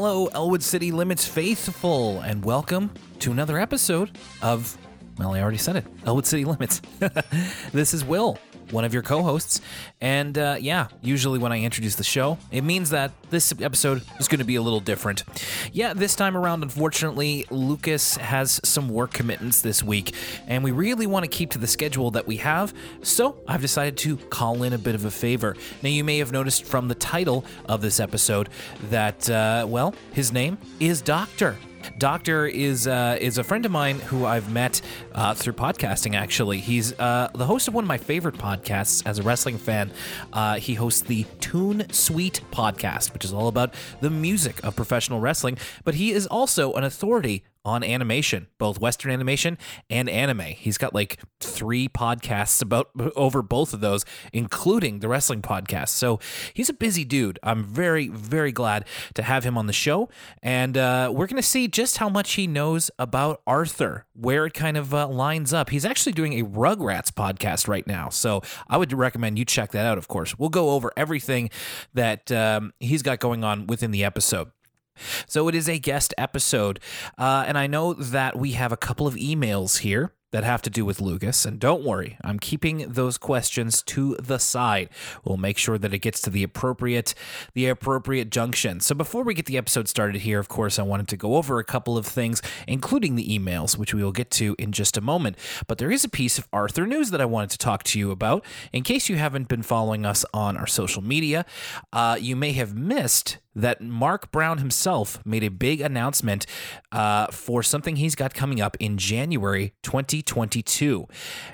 Hello, Elwood City Limits faithful, and welcome to another episode of, well, I already said it, Elwood City Limits. this is Will, one of your co hosts. And uh, yeah, usually when I introduce the show, it means that this episode is going to be a little different. Yeah, this time around, unfortunately, Lucas has some work commitments this week, and we really want to keep to the schedule that we have. So I've decided to call in a bit of a favor. Now, you may have noticed from the title of this episode that, uh, well, his name is Doctor. Doctor is uh, is a friend of mine who I've met uh, through podcasting. Actually, he's uh, the host of one of my favorite podcasts as a wrestling fan. Uh, he hosts the Toon Sweet podcast, which is all about the music of professional wrestling. But he is also an authority on animation, both Western animation and anime. He's got like three podcasts about over both of those, including the wrestling podcast. So he's a busy dude. I'm very, very glad to have him on the show. And uh, we're going to see just how much he knows about Arthur, where it kind of uh, lines up. He's actually doing a Rugrats podcast right now. So I would recommend you check that out, of course. We'll go over everything that um, he's got going on within the episode. So it is a guest episode. Uh, and I know that we have a couple of emails here that have to do with Lucas. And don't worry, I'm keeping those questions to the side. We'll make sure that it gets to the appropriate the appropriate junction. So before we get the episode started here, of course, I wanted to go over a couple of things, including the emails, which we will get to in just a moment. But there is a piece of Arthur news that I wanted to talk to you about. In case you haven't been following us on our social media, uh, you may have missed that Marc Brown himself made a big announcement uh, for something he's got coming up in January 2022.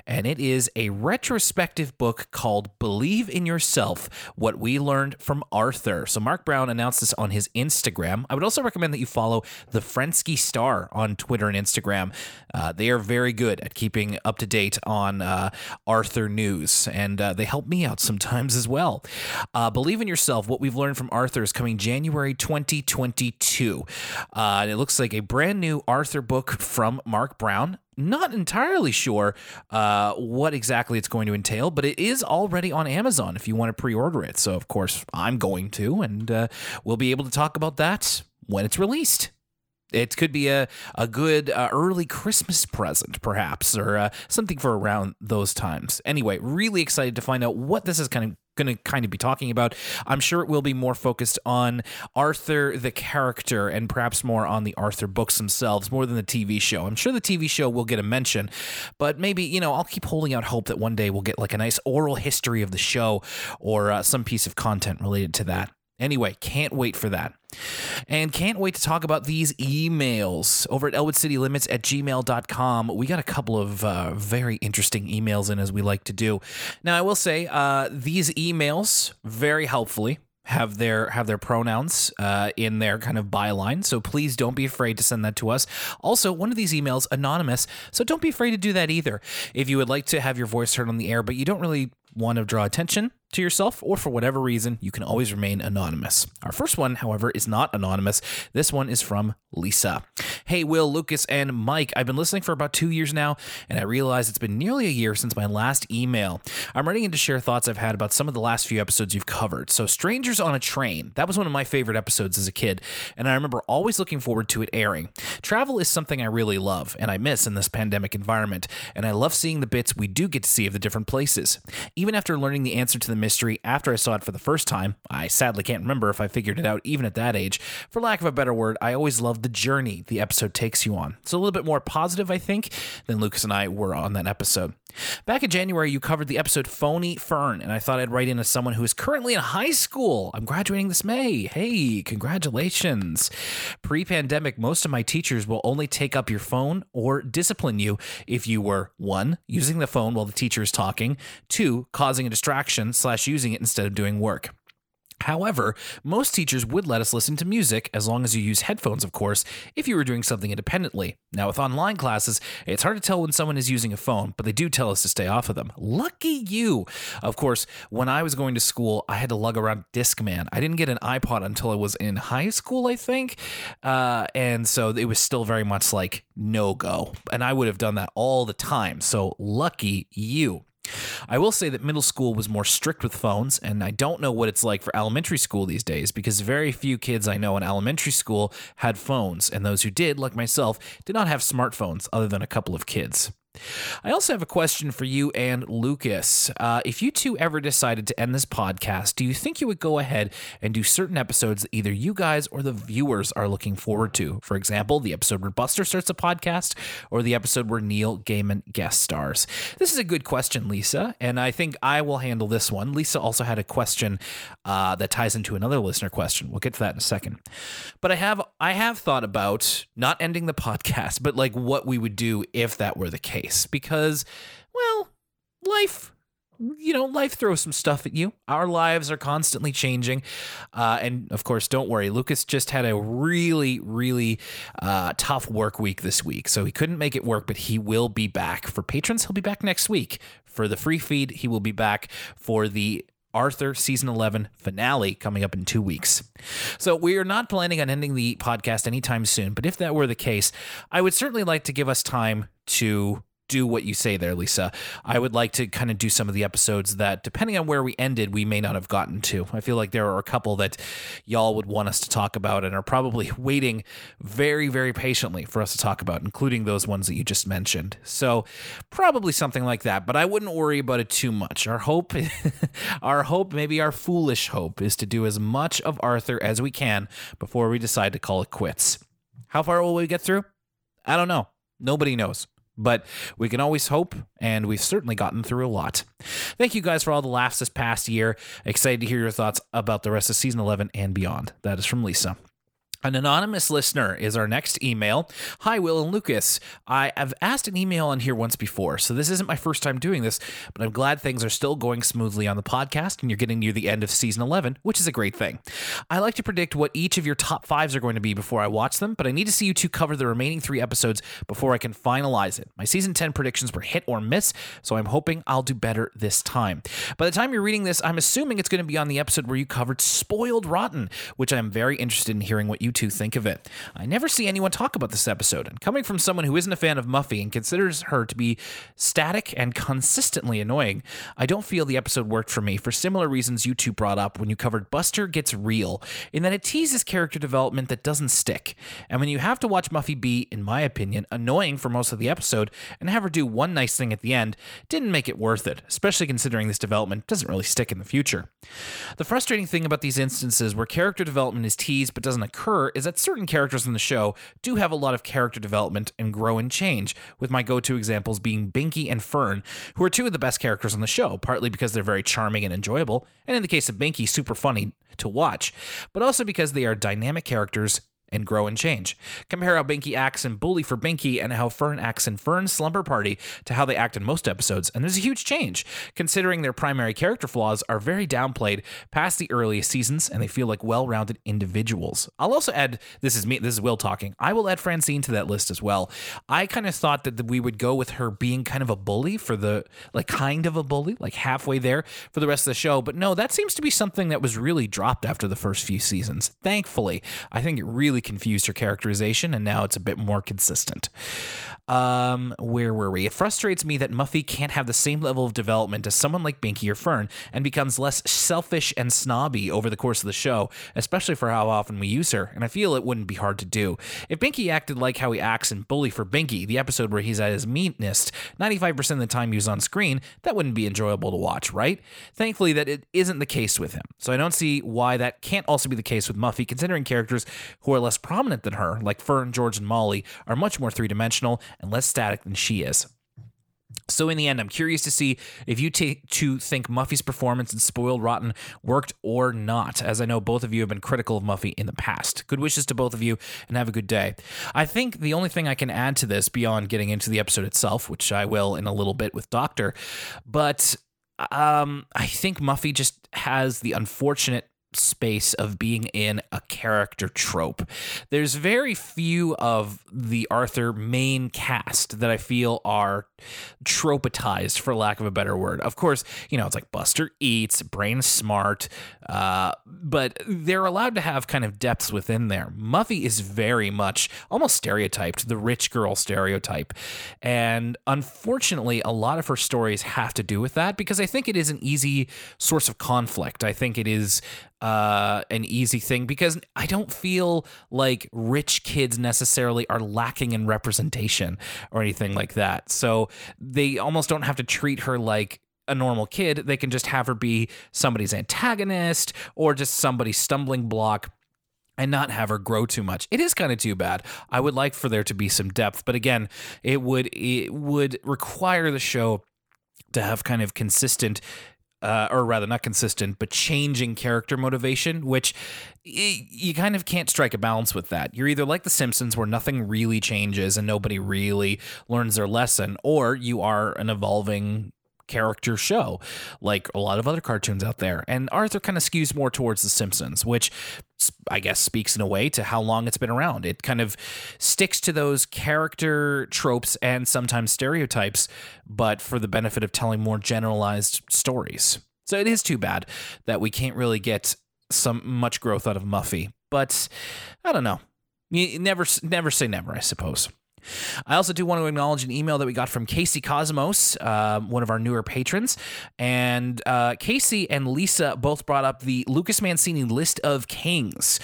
And it is a retrospective book called Believe in Yourself What We Learned from Arthur. So Marc Brown announced this on his Instagram. I would also recommend that you follow the Frensky Star on Twitter and Instagram. Uh, they are very good at keeping up to date on uh, Arthur news, and uh, they help me out sometimes as well. Uh, Believe in Yourself What We've Learned from Arthur is coming January. January 2022. Uh, and it looks like a brand new Arthur book from Marc Brown. Not entirely sure uh, what exactly it's going to entail, but it is already on Amazon if you want to pre order it. So, of course, I'm going to, and uh, we'll be able to talk about that when it's released. It could be a, a good uh, early Christmas present, perhaps, or uh, something for around those times. Anyway, really excited to find out what this is kind of going to kind of be talking about. I'm sure it will be more focused on Arthur the character and perhaps more on the Arthur books themselves more than the TV show. I'm sure the TV show will get a mention, but maybe, you know, I'll keep holding out hope that one day we'll get like a nice oral history of the show or uh, some piece of content related to that. Anyway, can't wait for that. And can't wait to talk about these emails over at elwoodcitylimits at gmail.com. We got a couple of uh, very interesting emails in, as we like to do. Now, I will say uh, these emails, very helpfully, have their have their pronouns uh, in their kind of byline. So please don't be afraid to send that to us. Also, one of these emails anonymous, so don't be afraid to do that either. If you would like to have your voice heard on the air, but you don't really want to draw attention to yourself, or for whatever reason, you can always remain anonymous. Our first one, however, is not anonymous. This one is from Lisa. Hey, Will, Lucas, and Mike. I've been listening for about two years now, and I realize it's been nearly a year since my last email. I'm writing in to share thoughts I've had about some of the last few episodes you've covered. So, Strangers on a Train, that was one of my favorite episodes as a kid, and I remember always looking forward to it airing. Travel is something I really love, and I miss in this pandemic environment, and I love seeing the bits we do get to see of the different places. Even after learning the answer to the mystery after I saw it for the first time. I sadly can't remember if I figured it out even at that age. For lack of a better word, I always loved the journey the episode takes you on. It's a little bit more positive, I think, than Lucas and I were on that episode. Back in January, you covered the episode Phony Fern, and I thought I'd write in as someone who is currently in high school. I'm graduating this May. Hey, congratulations. Pre pandemic, most of my teachers will only take up your phone or discipline you if you were one, using the phone while the teacher is talking, two, causing a distraction slash using it instead of doing work. However, most teachers would let us listen to music, as long as you use headphones, of course, if you were doing something independently. Now, with online classes, it's hard to tell when someone is using a phone, but they do tell us to stay off of them. Lucky you! Of course, when I was going to school, I had to lug around Discman. I didn't get an iPod until I was in high school, I think. Uh, and so it was still very much like no go. And I would have done that all the time. So lucky you. I will say that middle school was more strict with phones, and I don't know what it's like for elementary school these days because very few kids I know in elementary school had phones, and those who did, like myself, did not have smartphones other than a couple of kids. I also have a question for you and Lucas. Uh, if you two ever decided to end this podcast, do you think you would go ahead and do certain episodes that either you guys or the viewers are looking forward to? For example, the episode where Buster starts a podcast or the episode where Neil Gaiman guest stars? This is a good question, Lisa, and I think I will handle this one. Lisa also had a question uh, that ties into another listener question. We'll get to that in a second. But I have I have thought about not ending the podcast, but like what we would do if that were the case because, well, life you know, life throws some stuff at you. Our lives are constantly changing. Uh, and of course, don't worry, Lucas just had a really, really uh, tough work week this week. So he couldn't make it work, but he will be back. For patrons, he'll be back next week. For the free feed, he will be back for the Arthur season 11 finale coming up in two weeks. So, we are not planning on ending the podcast anytime soon, but if that were the case, I would certainly like to give us time to do what you say there, Lisa. I would like to kind of do some of the episodes that, depending on where we ended, we may not have gotten to. I feel like there are a couple that y'all would want us to talk about and are probably waiting very, very patiently for us to talk about, including those ones that you just mentioned. So, probably something like that, but I wouldn't worry about it too much. Our hope, our hope, maybe our foolish hope, is to do as much of Arthur as we can before we decide to call it quits. How far will we get through? I don't know. Nobody knows. But we can always hope, and we've certainly gotten through a lot. Thank you guys for all the laughs this past year. Excited to hear your thoughts about the rest of season 11 and beyond. That is from Lisa. An anonymous listener is our next email. Hi, Will and Lucas. I have asked an email on here once before, so this isn't my first time doing this, but I'm glad things are still going smoothly on the podcast and you're getting near the end of season 11, which is a great thing. I like to predict what each of your top fives are going to be before I watch them, but I need to see you two cover the remaining three episodes before I can finalize it. My season 10 predictions were hit or miss, so I'm hoping I'll do better this time. By the time you're reading this, I'm assuming it's going to be on the episode where you covered Spoiled Rotten, which I'm very interested in hearing what you two think of it. I never see anyone talk about this episode, and coming from someone who isn't a fan of Muffy and considers her to be static and consistently annoying, I don't feel the episode worked for me for similar reasons you two brought up when you covered Buster Gets Real, in that it teases character development that doesn't stick. And when you have to watch Muffy be, in my opinion, annoying for most of the episode and have her do one nice thing at the end, didn't make it worth it, especially considering this development doesn't really stick in the future. The frustrating thing about these instances where character development is teased but doesn't occur is that certain characters in the show do have a lot of character development and grow and change, with my go to examples being Binky and Fern, who are two of the best characters on the show, partly because they're very charming and enjoyable, and in the case of Binky, super funny to watch, but also because they are dynamic characters and grow and change. Compare how Binky acts in Bully for Binky and how Fern acts in Fern's Slumber Party to how they act in most episodes, and there's a huge change, considering their primary character flaws are very downplayed past the earliest seasons, and they feel like well-rounded individuals. I'll also add, this is me, this is Will talking. I will add Francine to that list as well. I kind of thought that we would go with her being kind of a bully for the, like kind of a bully, like halfway there for the rest of the show, but no, that seems to be something that was really dropped after the first few seasons. Thankfully, I think it really confused her characterization, and now it's a bit more consistent. Um, where were we? It frustrates me that Muffy can't have the same level of development as someone like Binky or Fern and becomes less selfish and snobby over the course of the show, especially for how often we use her, and I feel it wouldn't be hard to do. If Binky acted like how he acts in Bully for Binky, the episode where he's at his meanest 95% of the time he was on screen, that wouldn't be enjoyable to watch, right? Thankfully, that it isn't the case with him. So I don't see why that can't also be the case with Muffy, considering characters who are less prominent than her, like Fern, George, and Molly, are much more three dimensional and less static than she is. So in the end, I'm curious to see if you take to think Muffy's performance in Spoiled Rotten worked or not, as I know both of you have been critical of Muffy in the past. Good wishes to both of you and have a good day. I think the only thing I can add to this beyond getting into the episode itself, which I will in a little bit with Doctor, but um, I think Muffy just has the unfortunate space of being in a character trope. There's very few of the Arthur main cast that I feel are tropatized, for lack of a better word. Of course, you know, it's like Buster Eats, Brain Smart, uh, but they're allowed to have kind of depths within there. Muffy is very much almost stereotyped, the rich girl stereotype. And unfortunately, a lot of her stories have to do with that because I think it is an easy source of conflict. I think it is uh, an easy thing because I don't feel like rich kids necessarily are lacking in representation or anything like that. So they almost don't have to treat her like a normal kid. They can just have her be somebody's antagonist or just somebody's stumbling block and not have her grow too much. It is kind of too bad. I would like for there to be some depth, but again, it would it would require the show to have kind of consistent uh, or rather not consistent, but changing character motivation, which y- you kind of can't strike a balance with that. You're either like The Simpsons, where nothing really changes and nobody really learns their lesson, or you are an evolving character show like a lot of other cartoons out there. And Arthur kind of skews more towards The Simpsons, which I guess speaks in a way to how long it's been around. It kind of sticks to those character tropes and sometimes stereotypes, but for the benefit of telling more generalized stories. So it is too bad that we can't really get some much growth out of Muffy. But I don't know. You never never say never, I suppose. I also do want to acknowledge an email that we got from Casey Cosmos, uh, one of our newer patrons. And uh, Casey and Lisa both brought up the Lucas Mancini list of kings.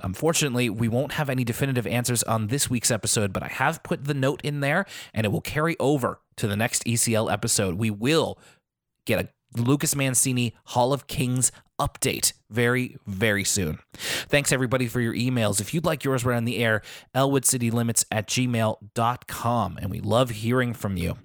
Unfortunately, we won't have any definitive answers on this week's episode, but I have put the note in there and it will carry over to the next ECL episode. We will get a Lucas Mancini Hall of Kings update very, very soon. Thanks everybody for your emails. If you'd like yours right on the air, elwoodcitylimits at gmail.com. And we love hearing from you.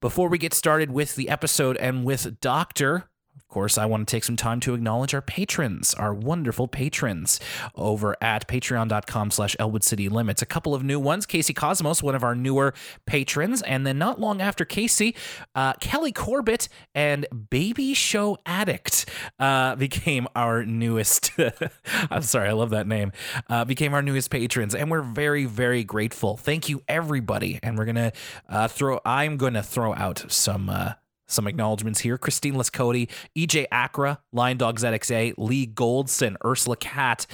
Before we get started with the episode and with Doctor, course, I want to take some time to acknowledge our patrons, our wonderful patrons over at patreon.com slash Elwood City Limits. A couple of new ones. Casey Cosmos, one of our newer patrons. And then not long after Casey, uh, Kelly Corbett and Baby Show Addict uh, became our newest. I'm sorry, I love that name. Uh, became our newest patrons. And we're very, very grateful. Thank you, everybody. And we're going to uh, throw, I'm going to throw out some uh, some acknowledgments here. Christine Lescody, EJ Acra, Lion Dogs ZXA, Lee Goldson, Ursula Cat.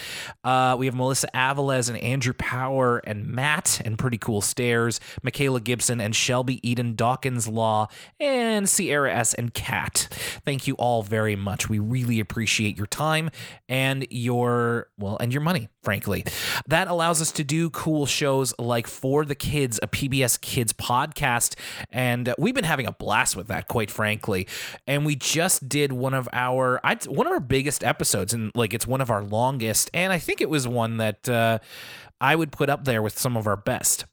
Uh, we have Melissa Avalez and Andrew Power and Matt and Pretty Cool Stairs, Michaela Gibson and Shelby Eden, Dawkins Law, and Sierra S. and Cat. Thank you all very much. We really appreciate your time and your, well, and your money, frankly. That allows us to do cool shows like For the Kids, a PBS Kids podcast. And we've been having a blast with that, quite quite frankly. And we just did one of our I'd, one of our biggest episodes, and like it's one of our longest, and I think it was one that uh, I would put up there with some of our best.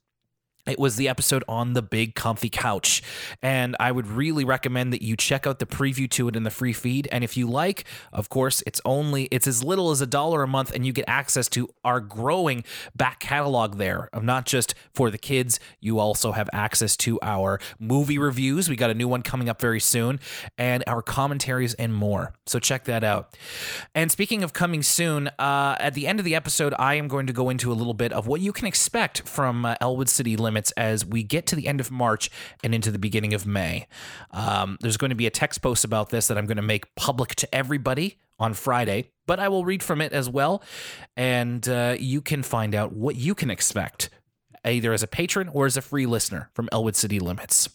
It was the episode on the big comfy couch. And I would really recommend that you check out the preview to it in the free feed. And if you like, of course, it's only it's as little as a dollar a month and you get access to our growing back catalog there of not just for the kids, you also have access to our movie reviews. We got a new one coming up very soon and our commentaries and more. So check that out. And speaking of coming soon, uh, at the end of the episode, I am going to go into a little bit of what you can expect from uh, Elwood City Limits limits as we get to the end of March and into the beginning of May. Um, there's going to be a text post about this that I'm going to make public to everybody on Friday, but I will read from it as well. And uh, you can find out what you can expect either as a patron or as a free listener from Elwood City Limits.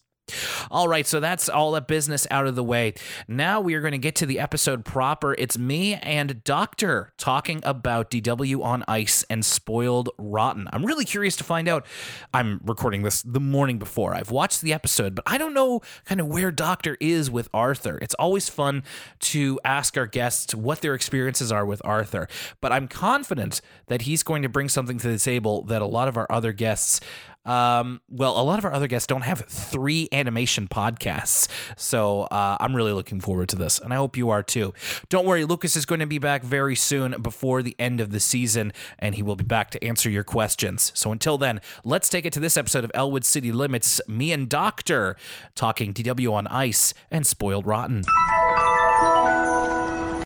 All right, so that's all that business out of the way. Now we are going to get to the episode proper. It's me and Doctor talking about DW on Ice and Spoiled Rotten. I'm really curious to find out. I'm recording this the morning before. I've watched the episode, but I don't know kind of where Doctor is with Arthur. It's always fun to ask our guests what their experiences are with Arthur, but I'm confident that he's going to bring something to the table that a lot of our other guests um, well, a lot of our other guests don't have three animation podcasts. So uh, I'm really looking forward to this, and I hope you are too. Don't worry, Lucas is going to be back very soon before the end of the season, and he will be back to answer your questions. So until then, let's take it to this episode of Elwood City Limits. Me and Doctor talking DW on Ice and Spoiled Rotten.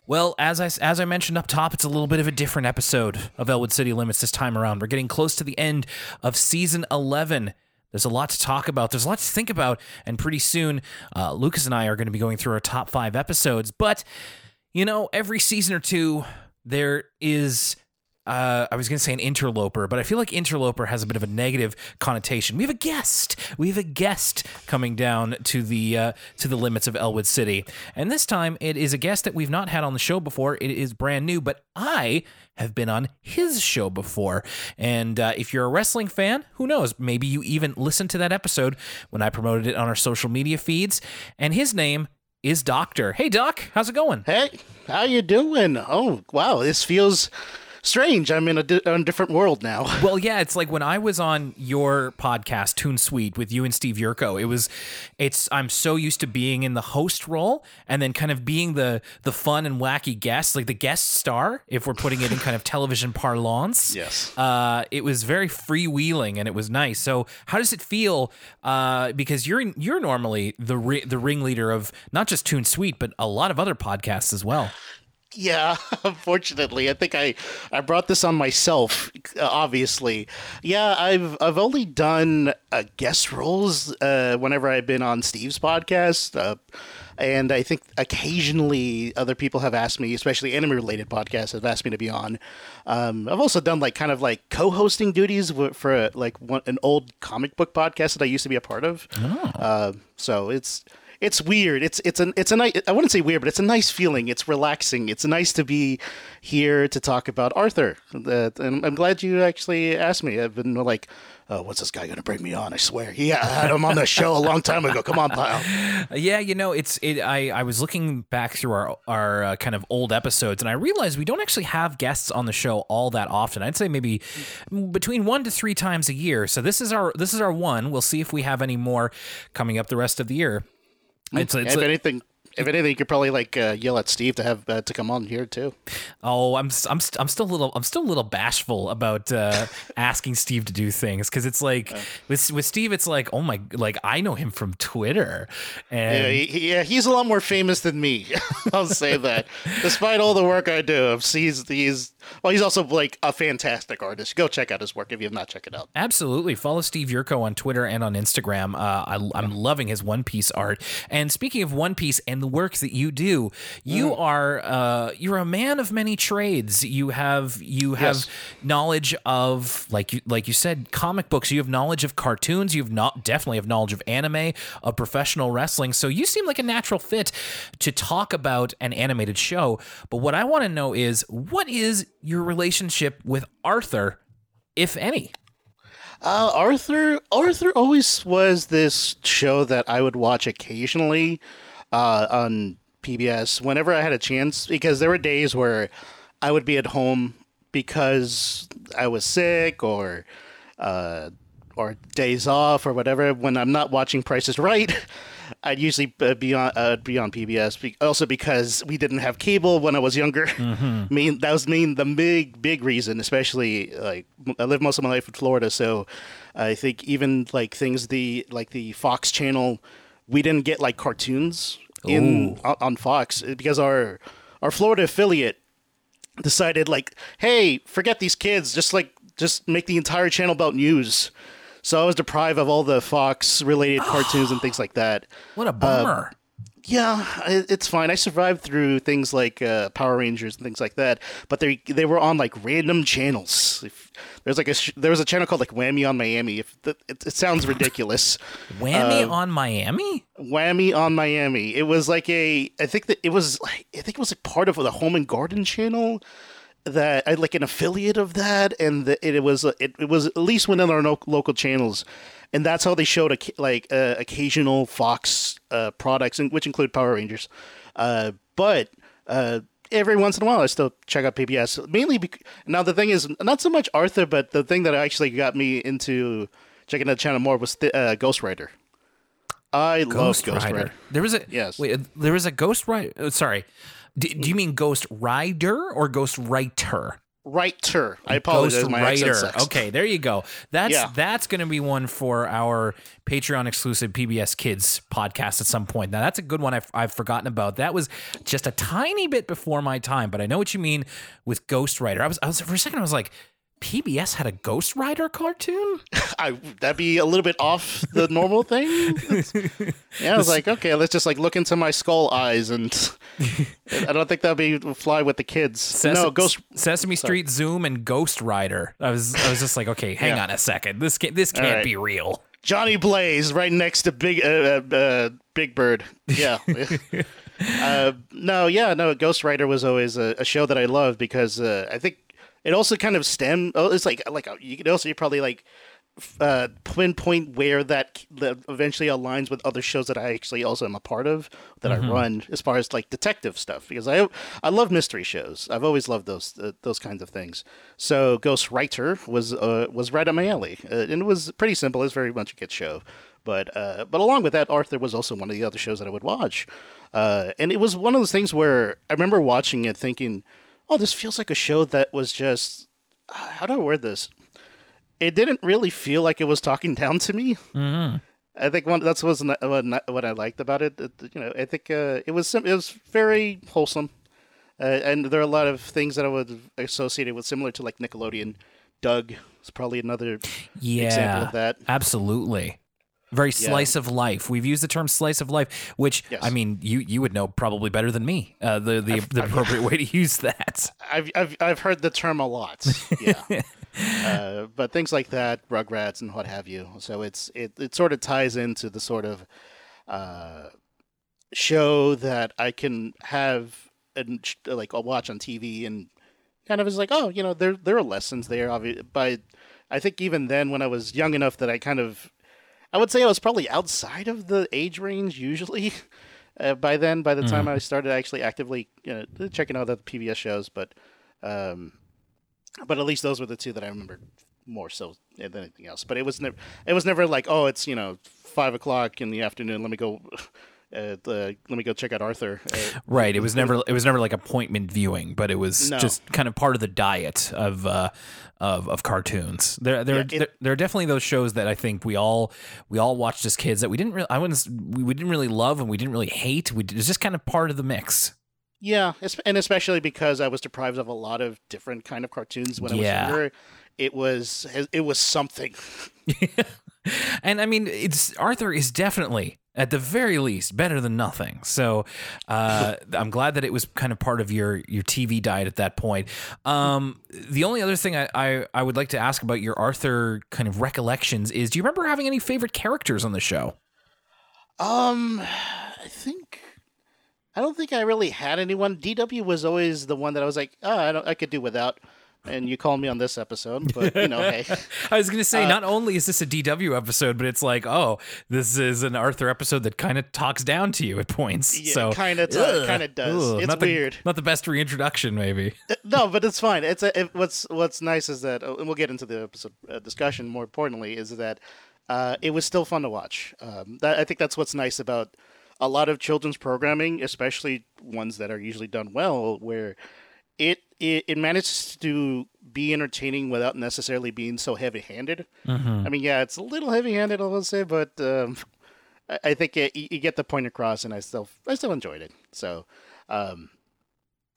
Well, as I as I mentioned up top, it's a little bit of a different episode of Elwood City Limits this time around. We're getting close to the end of season eleven. There's a lot to talk about. There's a lot to think about, and pretty soon, uh, Lucas and I are going to be going through our top five episodes. But you know, every season or two, there is uh, I was going to say an interloper, but I feel like interloper has a bit of a negative connotation. We have a guest. We have a guest coming down to the uh, to the limits of Elwood City, and this time it is a guest that we've not had on the show before. It is brand new, but I have been on his show before. And uh, if you're a wrestling fan, who knows? Maybe you even listened to that episode when I promoted it on our social media feeds. And his name is Doctor. Hey, Doc, how's it going? Hey, how you doing? Oh, wow, this feels strange. I'm in a, di- a different world now. Well, yeah, it's like when I was on your podcast, Toon Sweet, with you and Steve Yurko. It was, it's. I'm so used to being in the host role and then kind of being the the fun and wacky guest, like the guest star, if we're putting it in kind of television parlance. Yes. Uh, it was very freewheeling and it was nice. So, how does it feel? Uh, because you're you're normally the ri- the ringleader of not just Toon Sweet, but a lot of other podcasts as well. Yeah, unfortunately, I think I I brought this on myself. Uh, obviously, yeah, I've I've only done uh, guest roles uh, whenever I've been on Steve's podcast, uh, and I think occasionally other people have asked me, especially anime related podcasts, have asked me to be on. Um, I've also done like kind of like co-hosting duties for, for like one, an old comic book podcast that I used to be a part of. Oh. so it's it's weird. It's it's an it's a nice. I wouldn't say weird, but it's a nice feeling. It's relaxing. It's nice to be here to talk about Arthur. And I'm glad you actually asked me. I've been like, oh, what's this guy going to bring me on? I swear. he had him on the show a long time ago. Come on, pal. Yeah, you know, it's it. I I was looking back through our our uh, kind of old episodes, and I realized we don't actually have guests on the show all that often. I'd say maybe between one to three times a year. So this is our this is our one. We'll see if we have any more coming up the rest of the year. It's, it's if anything, if anything, you could probably like uh, yell at Steve to have uh, to come on here too. Oh, I'm I'm st- I'm still a little I'm still a little bashful about uh, asking Steve to do things because it's like with with Steve, it's like oh my like I know him from Twitter, and yeah, he, yeah he's a lot more famous than me. I'll say that, despite all the work I do, he's he's well, he's also like a fantastic artist. Go check out his work if you have not checked it out. Absolutely, follow Steve Yurko on Twitter and on Instagram. Uh, I, am loving his One Piece art. And speaking of One Piece and the work that you do, you mm. are uh, you're a man of many trades. You have you have yes. knowledge of like you like you said comic books. You have knowledge of cartoons. You've not definitely have knowledge of anime, of professional wrestling. So you seem like a natural fit to talk about an animated show. But what I want to know is what is your relationship with Arthur, if any? Uh, Arthur, Arthur always was this show that I would watch occasionally uh, on PBS whenever I had a chance, because there were days where I would be at home because I was sick or uh, or days off or whatever. When I'm not watching Prices Right, I'd usually be on uh, be on PBS. Also because we didn't have cable when I was younger. Mm-hmm. I mean that was mean the big big reason. Especially like I lived most of my life in Florida, so I think even like things the like the Fox channel, we didn't get like cartoons in on, on Fox because our our Florida affiliate decided like, hey, forget these kids, just like just make the entire channel about news. So I was deprived of all the Fox related cartoons and things like that. What a bummer. Uh, yeah, it's fine. I survived through things like uh, Power Rangers and things like that, but they they were on like random channels. There's like a there was a channel called like Whammy on Miami. If the, it, it, sounds ridiculous. Whammy uh, on Miami. Whammy on Miami. It was like a I think that it was like I think it was like part of the Home and Garden channel that I like an affiliate of that, and the, it, it, was it, it was at least one of our no, local channels, and that's how they showed a, like uh, occasional Fox uh, products, which include Power Rangers. Uh, but uh, every once in a while, I still check out PBS. Mainly, bec- now the thing is not so much Arthur, but the thing that actually got me into checking out the channel more was th- uh, Ghost Rider. I Ghost love Ghost Rider. Rider. There was a yes. Wait, there was a Ghost Rider. Uh, sorry, do, do you mean Ghost Rider or Ghost Writer? Writer. I apologize. Ghost Writer. sucks. Okay, there you go. That's Yeah. that's going to be one for our Patreon exclusive PBS Kids podcast at some point. Now that's a good one I've, I've forgotten about. That was just a tiny bit before my time, but I know what you mean with Ghost Rider. I was I was for a second I was like. PBS had a Ghost Rider cartoon? I, that'd be a little bit off the normal thing. yeah, I was like, okay, let's just like look into my skull eyes, and I don't think that'd be fly with the kids. Ses- no, Ghost. Sesame Street Zoom and Ghost Rider. I was I was just like, okay, hang Yeah. on a second. This can't, this can't right. be real. Johnny Blaze right next to Big uh, uh, uh, Big Bird. Yeah. uh, no, yeah, no. Ghost Rider was always a, a show that I loved because uh, I think it also kind of stem. Oh, it's like like uh, you could also you probably like uh, pinpoint where that, that eventually aligns with other shows that I actually also am a part of that I run as far as like detective stuff because I I love mystery shows. I've always loved those uh, those kinds of things. So Ghost Writer was uh, was right up my alley, uh, and it was pretty simple. It's very much a kid show. But uh, but along with that, Arthur was also one of the other shows that I would watch, uh, and it was one of those things where I remember watching it thinking, "Oh, this feels like a show that was just how do I word this? It didn't really feel like it was talking down to me. Mm-hmm. I think one that's was what what I liked about it. You know, I think uh, it was sim- it was very wholesome, uh, and there are a lot of things that I would associate it with, similar to like Nickelodeon. Doug is probably another Yeah, example of that. absolutely. Very slice of life. We've used the term slice of life, which Yes. I mean, you you would know probably better than me. Uh, the the, the appropriate way to use that. I've, I've I've heard the term a lot. Yeah. uh, but things like that, Rugrats and what have you. So it's it, it sort of ties into the sort of uh, show that I can have and like I'll watch on TV and kind of is like, oh, you know, there there are lessons there. Obviously, but I think even then, when I was young enough that I kind of, I would say I was probably outside of the age range usually. Uh, by then, by the time I started actually actively you know, checking out the PBS shows, but um, but at least those were the two that I remember more so than anything else. But it was never it was never like oh it's you know five o'clock in the afternoon. Let me go. Uh, the, let me go check out Arthur. Uh, Right. It was never it was never like appointment viewing, but it was No. just kind of part of the diet of uh, of of cartoons. There there, Yeah, it- there there are definitely those shows that I think we all we all watched as kids that we didn't really I wouldn't we, we didn't really love and we didn't really hate. We it was just kind of part of the mix. yeah, and especially because I was deprived of a lot of different kind of cartoons when I was Yeah. younger. It was it was something. And I mean, it's Arthur is definitely at the very least better than nothing. So uh, I'm glad that it was kind of part of your your TV diet at that point. Um, the only other thing I, I I would like to ask about your Arthur kind of recollections is, do you remember having any favorite characters on the show? Um, I think I don't think I really had anyone. DW was always the one that I was like, oh, I don't, I could do without. And you called me on this episode, but you know, hey, I was going to Uh, say, not only is this a DW episode, but it's like, oh, this is an Arthur episode that kind of talks down to you at points. Yeah, so kinda t- kinda does. ugh, It's not the- weird. not the best reintroduction, maybe. no, but it's fine. It's a, it, what's what's nice is that, oh, and we'll get into the episode uh, discussion. More importantly, is that uh, it was still fun to watch. Um, that, I think that's what's nice about a lot of children's programming, especially ones that are usually done well, where it it, it manages to be entertaining without necessarily being so heavy-handed. I mean, yeah, it's a little heavy-handed, I will say, but um, I, I think it, you you get the point across, and I still I still enjoyed it. So. Um,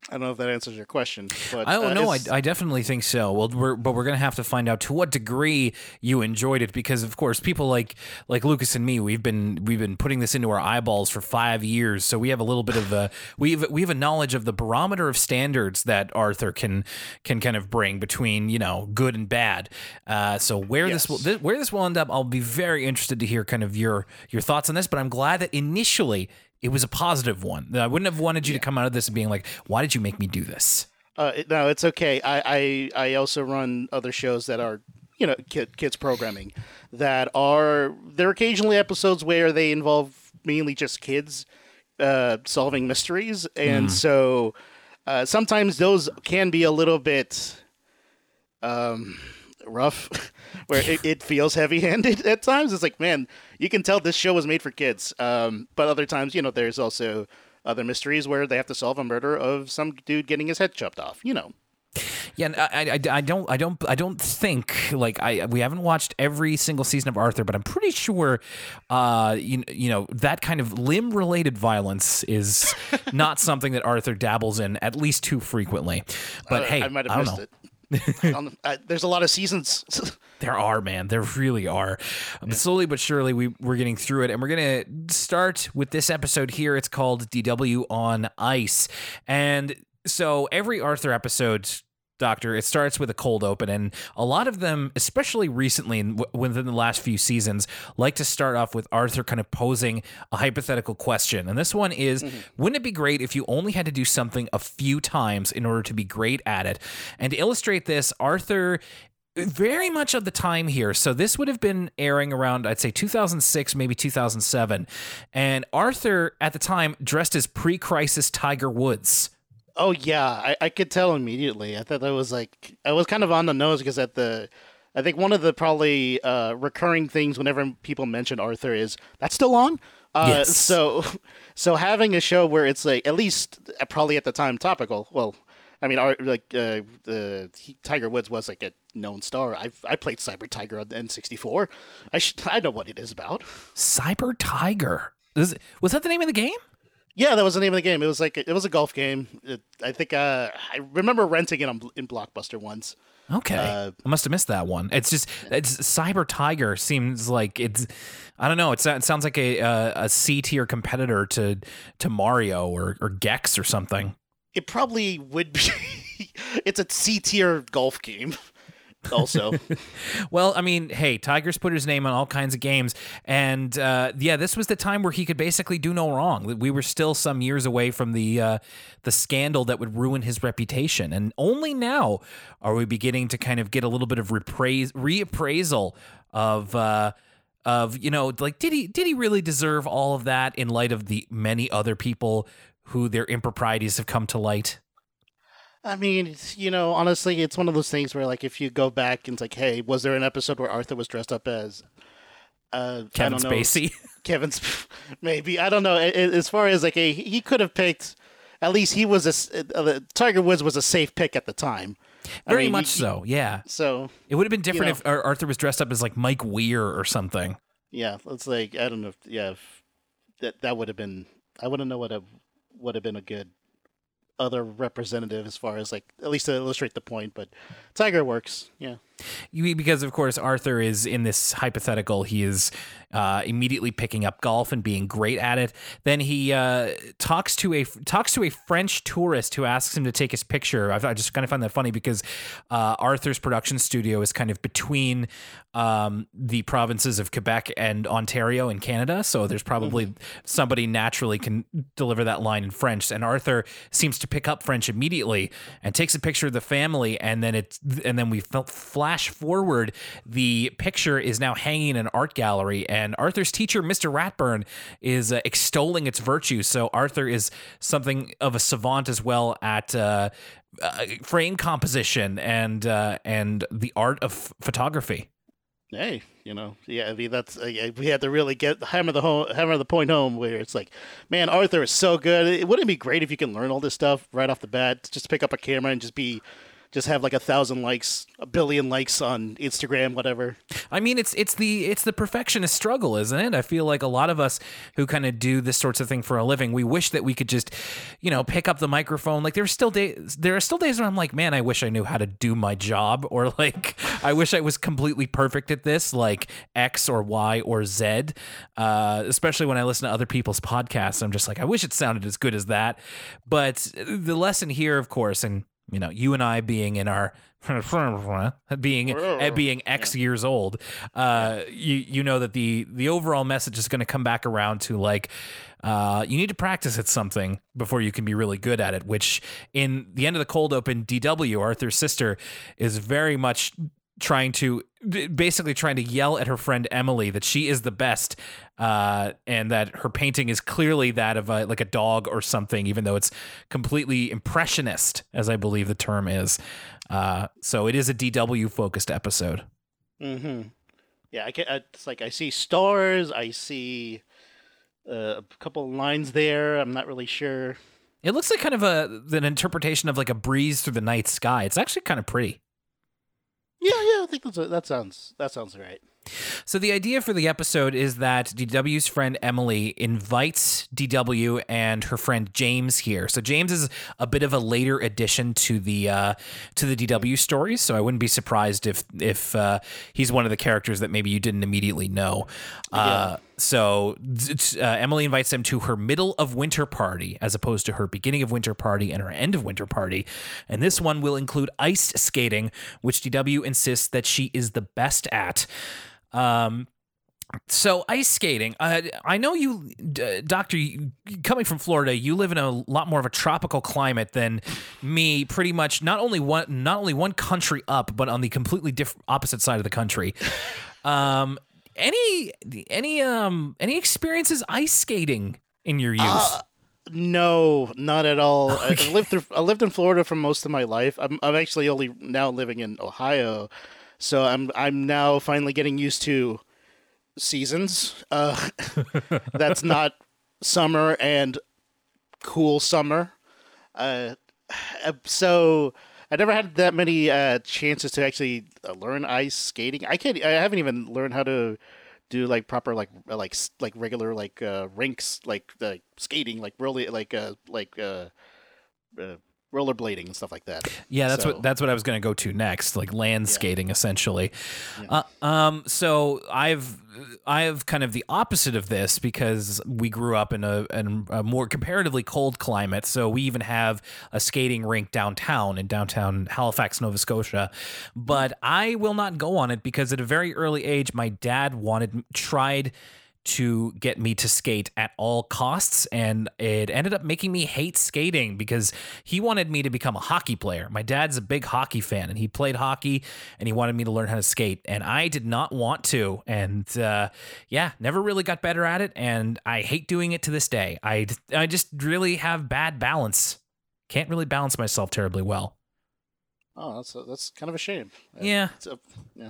I don't know if that answers your question, but I don't uh, know. I, I definitely think so. Well, we're, but we're gonna have to find out to what degree you enjoyed it, because of course, people like like Lucas and me, we've been we've been putting this into our eyeballs for five years, so we have a little bit of a we've we have a knowledge of the barometer of standards that Arthur can can kind of bring between you know good and bad. Uh, so where this will Yes. th- where this will end up, I'll be very interested to hear kind of your your thoughts on this. But I'm glad that initially. It was a positive one. I wouldn't have wanted you to come out of this being like, "Why did you make me do this?" Uh, no, it's okay. I, I I also run other shows that are you know kid, kids programming that are there are occasionally episodes where they involve mainly just kids uh, solving mysteries, and so uh, sometimes those can be a little bit um, rough, where it, it feels heavy-handed at times. It's like, man, you can tell this show was made for kids. Um, but other times, you know, there's also other mysteries where they have to solve a murder of some dude getting his head chopped off. You know. Yeah, I, I, I don't, I don't, I don't think like I we haven't watched every single season of Arthur, but I'm pretty sure, uh, you, you know, that kind of limb related violence is not something that Arthur dabbles in at least too frequently. But Uh, hey, I might have missed know. it. I don't- uh, there's a lot of seasons. There are, man. There really are. Um, but slowly but surely, we, we're getting through it. And we're going to start with this episode here. It's called DW on Ice. And so every Arthur episode, Doctor, it starts with a cold open. And a lot of them, especially recently and within the last few seasons, like to start off with Arthur kind of posing a hypothetical question. And this one is mm-hmm. Wouldn't it be great if you only had to do something a few times in order to be great at it? And to illustrate this, Arthur very much of the time here. So this would have been airing around, I'd say 2006, maybe 2007. And Arthur at the time dressed as pre crisis Tiger Woods. Oh yeah, I, I could tell immediately. I thought that was like I was kind of on the nose because at the I think one of the probably uh, recurring things whenever people mention Arthur is that's still on. Uh, Yes. So so having a show where it's like at least uh, probably at the time topical. Well, I mean, Ar- like uh, the he, Tiger Woods was like a known star. I I played Cyber Tiger on the N64. I should, I know what it is about. Cyber Tiger. Is, was that the name of the game? Yeah, that was the name of the game. It was like it was a golf game. It, I think uh, I remember renting it on in Blockbuster once. Okay. Uh, I must have missed that one. It's just it's Cyber Tiger seems like it's I don't know, it's, it sounds like a a, a C tier competitor to to Mario or or Gex or something. It probably would be. it's a C tier golf game. Also, Well, I mean, hey, Tigers put his name on all kinds of games, and uh, yeah, this was the time where he could basically do no wrong. We were still some years away from the uh, the scandal that would ruin his reputation, and only now are we beginning to kind of get a little bit of repraise, reappraisal of. Uh, of you know like did he did he really deserve all of that in light of the many other people who their improprieties have come to light I mean, it's, you know, honestly, it's one of those things where, like, if you go back and it's like, hey, was there an episode where Arthur was dressed up as uh, I Kevin don't know, Spacey Kevin's maybe I don't know. As far as like a, he could have picked. At least he was a uh, Tiger Woods was a safe pick at the time. I very mean, much he- so yeah So it would have been different know. if Arthur was dressed up as like Mike Weir or something yeah, it's like I don't know. If, yeah, if that that would have been. I wouldn't know what a would have been a good other representative as far as like at least to illustrate the point. But Tiger works. Yeah. You- because of course Arthur is in this hypothetical he is uh, immediately picking up golf and being great at it then he uh, talks to a talks to a French tourist who asks him to take his picture I, I just kind of find that funny because uh, Arthur's production studio is kind of between um, the provinces of Quebec and Ontario in Canada. So there's probably somebody naturally can deliver that line in French. And Arthur seems to pick up French immediately and takes a picture of the family. And then it's and then we flash forward. The picture is now hanging in an art gallery. And Arthur's teacher Mr. Ratburn is uh, extolling its virtues. So Arthur is something of a savant as well at uh, uh, frame composition and uh, and the art of photography Hey, you know, yeah. I mean, that's uh, we had to really get hammer the home, hammer the point home where it's like, man, Arthur is so good. It wouldn't it be great if you can learn all this stuff right off the bat. Just pick up a camera and just be, just have like a thousand likes, a billion likes on Instagram, whatever. I mean, it's it's the it's the perfectionist struggle, isn't it? I feel like a lot of us who kind of do this sorts of thing for a living, we wish that we could just, you know, pick up the microphone. Like there's still days, there are still days where I'm like, man, I wish I knew how to do my job, or like, I wish I was completely perfect at this, like X or Y or Z. Uh, especially when I listen to other people's podcasts, I'm just like, I wish it sounded as good as that. But the lesson here, of course, and you know, you and I being in our being at being X years old, uh, you you know that the the overall message is going to come back around to like. Uh, you need to practice at something before you can be really good at it. Which, in the end of the cold open, DW Arthur's sister is very much trying to basically trying to yell at her friend Emily that she is the best uh, and that her painting is clearly that of a, like a dog or something even though it's completely impressionist as I believe the term is uh, so it is a DW focused episode Mm-hmm. Yeah, I can. It's like I see stars. I see uh, a couple lines there. I'm not really sure. It looks like kind of a an interpretation of like a breeze through the night sky. It's actually kind of pretty. Yeah, yeah, I think that's a, that sounds that sounds right. So the idea for the episode is that DW's friend Emily invites DW and her friend James here. So James is a bit of a later addition to the uh, to the DW stories. So I wouldn't be surprised if if uh, he's one of the characters that maybe you didn't immediately know. Uh, so uh, Emily invites them to her middle of winter party as opposed to her beginning of winter party and her end of winter party. And this one will include ice skating, which DW insists that she is the best at. Um, so ice skating. Uh, I know you, Doctor. Coming from Florida, you live in a lot more of a tropical climate than me. Pretty much, not only one, not only one country up, but on the completely different opposite side of the country. Um, any any um any experiences ice skating in your youth? Uh, no, not at all. I I lived through. I lived in Florida for most of my life. I'm I'm actually only now living in Ohio, so I'm I'm now finally getting used to seasons. Uh, that's not summer and cool summer. Uh, so I never had that many uh, chances to actually uh, learn ice skating. I can't. I haven't even learned how to do like proper like like like regular like uh, rinks like the skating like really like uh like uh, uh rollerblading and stuff like that. Yeah, that's So- what that's what I was going to go to next, like land skating, essentially. Uh, um, so I've I have kind of the opposite of this because we grew up in a, in a more comparatively cold climate. So we even have a skating rink downtown in downtown Halifax, Nova Scotia. But I will not go on it because at a very early age, my dad wanted tried to get me to skate at all costs and it ended up making me hate skating because he wanted me to become a hockey player. My dad's a big hockey fan and he played hockey and he wanted me to learn how to skate and I did not want to and uh, yeah, never really got better at it and I hate doing it to this day. I I just really have bad balance. Can't really balance myself terribly well. Oh, that's that's kind of a shame. Yeah. It's a, yeah.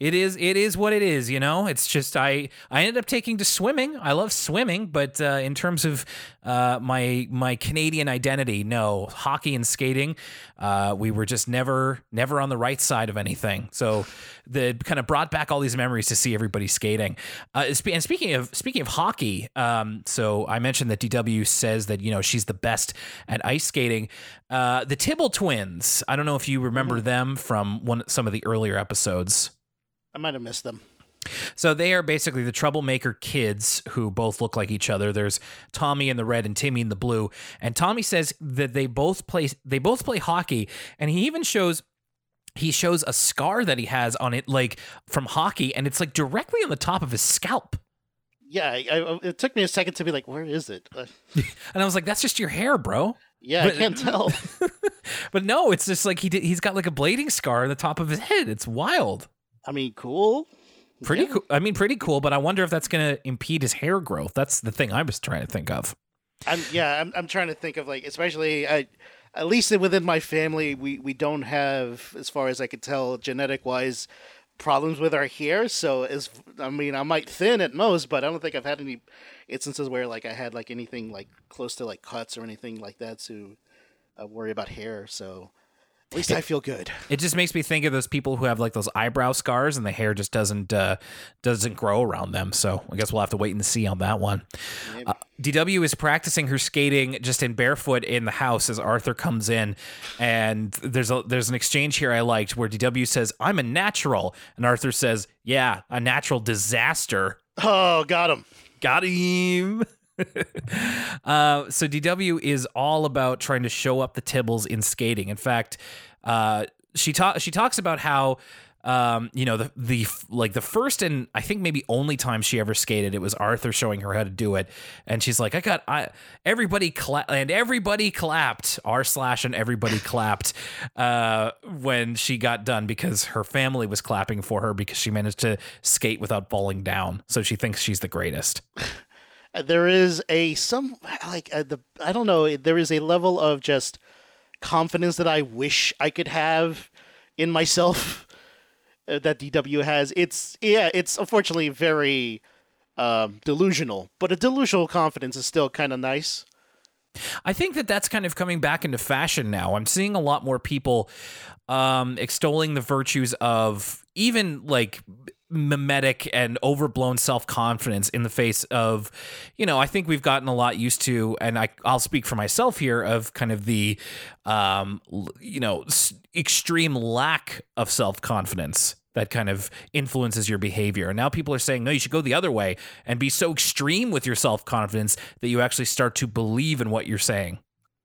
It is it is what it is, you know. It's just I I ended up taking to swimming. I love swimming, but uh, in terms of uh, my my Canadian identity, no hockey and skating. Uh, we were just never never on the right side of anything. So the kind of brought back all these memories to see everybody skating. Uh, and speaking of speaking of hockey, um, so I mentioned that DW says that you know she's the best at ice skating. Uh, the Tibble twins. I don't know if you remember them from one some of the earlier episodes. I might have missed them. So they are basically the troublemaker kids who both look like each other. There's Tommy in the red and Timmy in the blue. And Tommy says that they both play they both play hockey and he even shows he shows a scar that he has on it like from hockey and it's like directly on the top of his scalp. Yeah, I, I, it took me a second to be like, where is it? And I was like that's just your hair, bro. Yeah, But- I can't tell. But no, it's just like he did, he's got like a blading scar on the top of his head. It's wild. I mean, cool. Pretty Yeah. cool. I mean pretty cool, but I wonder if that's going to impede his hair growth. That's the thing I was trying to think of. I'm yeah, I'm I'm trying to think of like especially I at least within my family we we don't have as far as I could tell genetic wise problems with our hair so as I mean I might thin at most but I don't think I've had any instances where like I had like anything like close to like cuts or anything like that to uh, worry about hair so at least I feel good. It just makes me think of those people who have like those eyebrow scars and the hair just doesn't uh, doesn't grow around them. So I guess we'll have to wait and see on that one. Uh, DW is practicing her skating just in barefoot in the house as Arthur comes in, and there's a there's an exchange here I liked where DW says I'm a natural and Arthur says Yeah, a natural disaster. Oh, got him. Got him. uh, so DW is all about trying to show up the Tibbles in skating. In fact, uh, she ta- she talks about how um, you know the the like the first and I think maybe only time she ever skated it was Arthur showing her how to do it, and she's like, I got I everybody cla- and everybody clapped r slash and everybody clapped uh, when she got done because her family was clapping for her because she managed to skate without falling down. So she thinks she's the greatest. Uh, there is a some like uh, the I don't know there is a level of just confidence that I wish I could have in myself that DW has. It's yeah, it's unfortunately very um, delusional, but a delusional confidence is still kind of nice. I think that that's kind of coming back into fashion now. I'm seeing a lot more people um, extolling the virtues of even like mimetic and overblown self-confidence in the face of you know i think we've gotten a lot used to and I, i'll speak for myself here of kind of the um, you know extreme lack of self-confidence that kind of influences your behavior. And now people are saying, no, you should go the other way and be so extreme with your self confidence that you actually start to believe in what you're saying.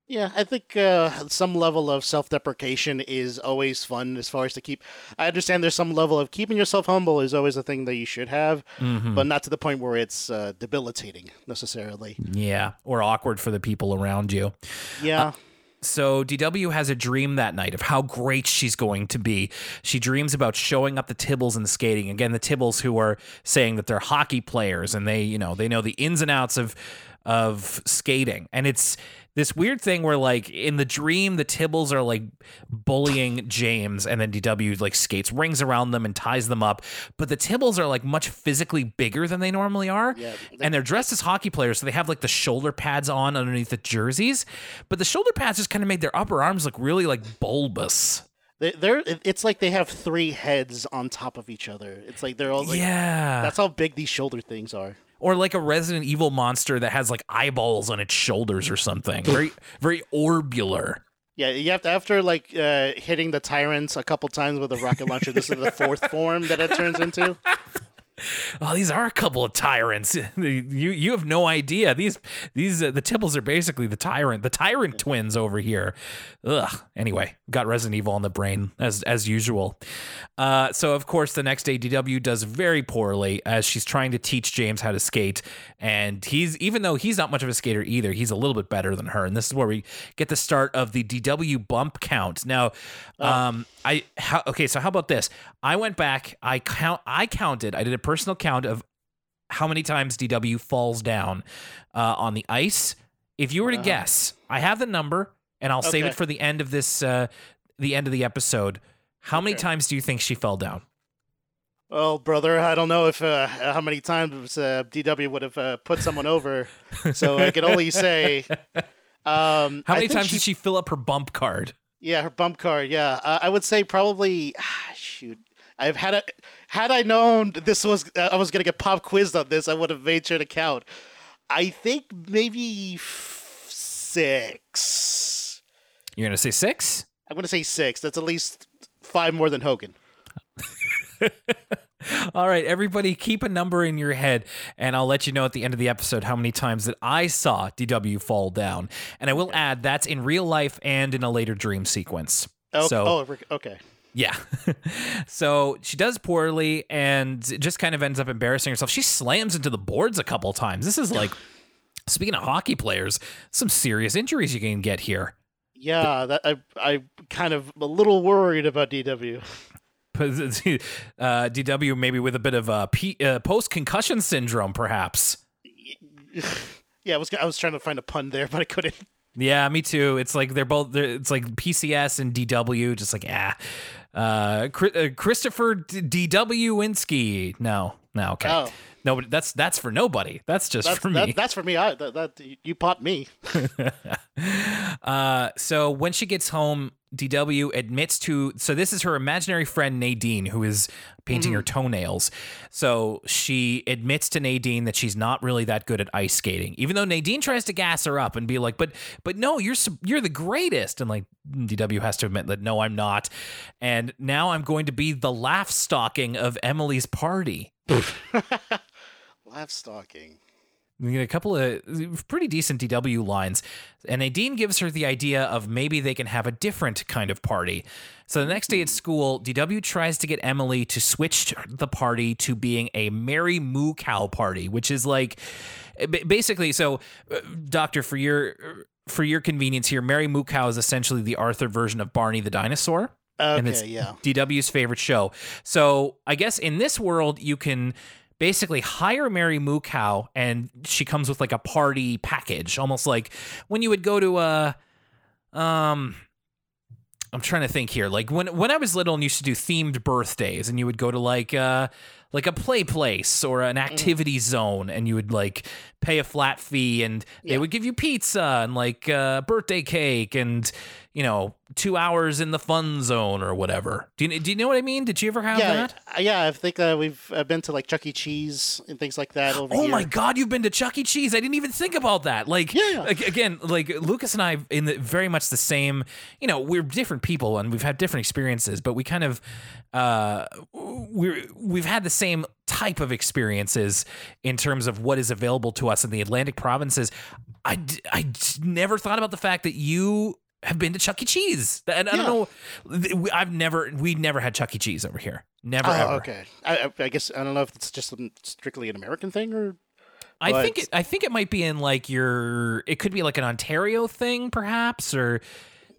Yeah, I think uh, some level of self deprecation is always fun as far as to keep. I understand there's some level of keeping yourself humble is always a thing that you should have, mm-hmm. but not to the point where it's uh, debilitating necessarily. Yeah, or awkward for the people around you. Yeah. Uh, so DW has a dream that night of how great she's going to be. She dreams about showing up the Tibbles and skating. Again, the Tibbles who are saying that they're hockey players and they, you know, they know the ins and outs of of skating. And it's this weird thing where like in the dream the Tibbles are like bullying James and then DW like skates rings around them and ties them up. But the Tibbles are like much physically bigger than they normally are. Yeah, and they're dressed as hockey players, so they have like the shoulder pads on underneath the jerseys. But the shoulder pads just kind of made their upper arms look really like bulbous. They're, it's like they have three heads on top of each other. It's like they're all like, yeah. That's how big these shoulder things are or like a Resident Evil monster that has like eyeballs on its shoulders or something. Very very orbular. Yeah, you have to after like uh, hitting the tyrants a couple times with a rocket launcher. this is the fourth form that it turns into. Oh, these are a couple of tyrants. you you have no idea. These these uh, the Tibbles are basically the tyrant, the tyrant twins over here. Ugh. Anyway, got Resident Evil on the brain as as usual. Uh, so of course the next day DW does very poorly as she's trying to teach James how to skate, and he's even though he's not much of a skater either, he's a little bit better than her. And this is where we get the start of the DW bump count. Now, oh. um, I how, okay, so how about this? I went back. I count. I counted. I did a personal count of how many times DW falls down uh, on the ice. If you were to uh-huh. guess, I have the number, and I'll okay. save it for the end of this, uh, the end of the episode. How okay. many times do you think she fell down? Well, brother, I don't know if uh, how many times uh, DW would have uh, put someone over, so I can only say. Um, how many times she... did she fill up her bump card? Yeah, her bump card. Yeah, uh, I would say probably. Ah, shoot, I've had a. Had I known this was uh, I was gonna get pop quizzed on this, I would have made sure to count. I think maybe f- six. You're gonna say six? I'm gonna say six. That's at least five more than Hogan. All right, everybody, keep a number in your head, and I'll let you know at the end of the episode how many times that I saw DW fall down. And I will add that's in real life and in a later dream sequence. Oh, so, oh okay. Yeah. so she does poorly and just kind of ends up embarrassing herself. She slams into the boards a couple times. This is like, speaking of hockey players, some serious injuries you can get here. Yeah, that I I kind of a little worried about DW. uh, DW maybe with a bit of a P- uh, post concussion syndrome, perhaps. Yeah, I was I was trying to find a pun there, but I couldn't. Yeah, me too. It's like they're both. They're, it's like PCS and DW. Just like ah, uh, uh Christopher D.W. Winsky. No, no, okay. Oh. No, that's that's for nobody. That's just that's, for me. That, that's for me. I that, that you popped me. uh, so when she gets home, DW admits to so this is her imaginary friend Nadine who is painting mm-hmm. her toenails. So she admits to Nadine that she's not really that good at ice skating. Even though Nadine tries to gas her up and be like, "But but no, you're you're the greatest." And like DW has to admit that no, I'm not. And now I'm going to be the laugh stocking of Emily's party. laugh stocking. We get a couple of pretty decent DW lines. And Nadine gives her the idea of maybe they can have a different kind of party. So the next day at school, DW tries to get Emily to switch the party to being a Mary Moo Cow party, which is like basically so uh, doctor for your for your convenience here, Mary Moo Cow is essentially the Arthur version of Barney the dinosaur. Okay, and it's yeah. DW's favorite show. So I guess in this world you can basically hire Mary Moo Cow and she comes with like a party package, almost like when you would go to a um I'm trying to think here. Like when when I was little and used to do themed birthdays and you would go to like uh like a play place or an activity zone and you would like pay a flat fee and they would give you pizza and like uh, birthday cake and you know two hours in the fun zone or whatever do you, do you know what i mean did you ever have yeah, that yeah. I think uh, we've uh, been to like Chuck E. Cheese and things like that over Oh here. my God! You've been to Chuck E. Cheese. I didn't even think about that. Like, Yeah. like, again, like Lucas and I, in the, very much the same. You know, we're different people and we've had different experiences, but we kind of, uh, we're we've had the same type of experiences in terms of what is available to us in the Atlantic provinces. I, I never thought about the fact that you have been to Chuck E. Cheese, and I don't know. I've never, we never had Chuck E. Cheese over here. Never Oh, ever. okay. I, I guess I don't know if it's just strictly an American thing or I But- think it, I think it might be in like your it could be like an Ontario thing perhaps or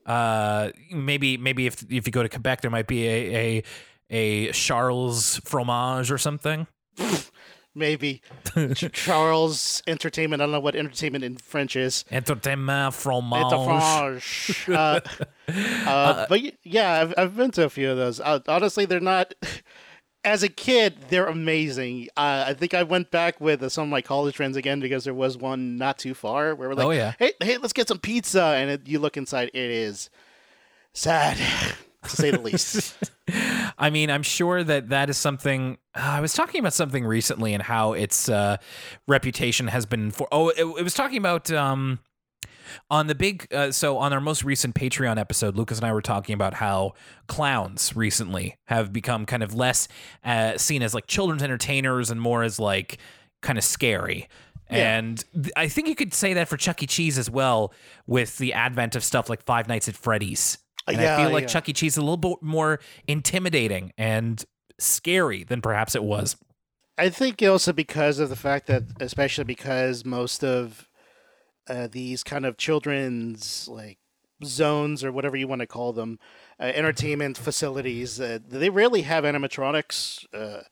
uh maybe maybe if if you go to Quebec there might be a a, a Charles fromage or something. maybe Charles Entertainment. I don't know what entertainment in French is. Entertainment fromage. A French. uh, uh, but yeah, I've, I've been to a few of those. Uh, honestly, they're not. As a kid, they're amazing. Uh, I think I went back with uh, some of my college friends again because there was one not too far where we're like, Oh, yeah. hey, hey, let's get some pizza," and it, you look inside, it is sad, to say the least. I mean, I'm sure that that is something. Uh, I was talking about something recently and how its uh, reputation has been for. Oh, it, it was talking about um, on the big. Uh, so on our most recent Patreon episode, Lucas and I were talking about how clowns recently have become kind of less uh, seen as like children's entertainers and more as like kind of scary. Yeah. And th- I think you could say that for Chuck E. Cheese as well, with the advent of stuff like Five Nights at Freddy's. And I feel like yeah. Chuck E. Cheese is a little bit more intimidating and scary than perhaps it was. I think also because of the fact that, especially because most of uh, these kind of children's like zones or whatever you want to call them, uh, entertainment facilities, uh, they rarely have animatronics uh,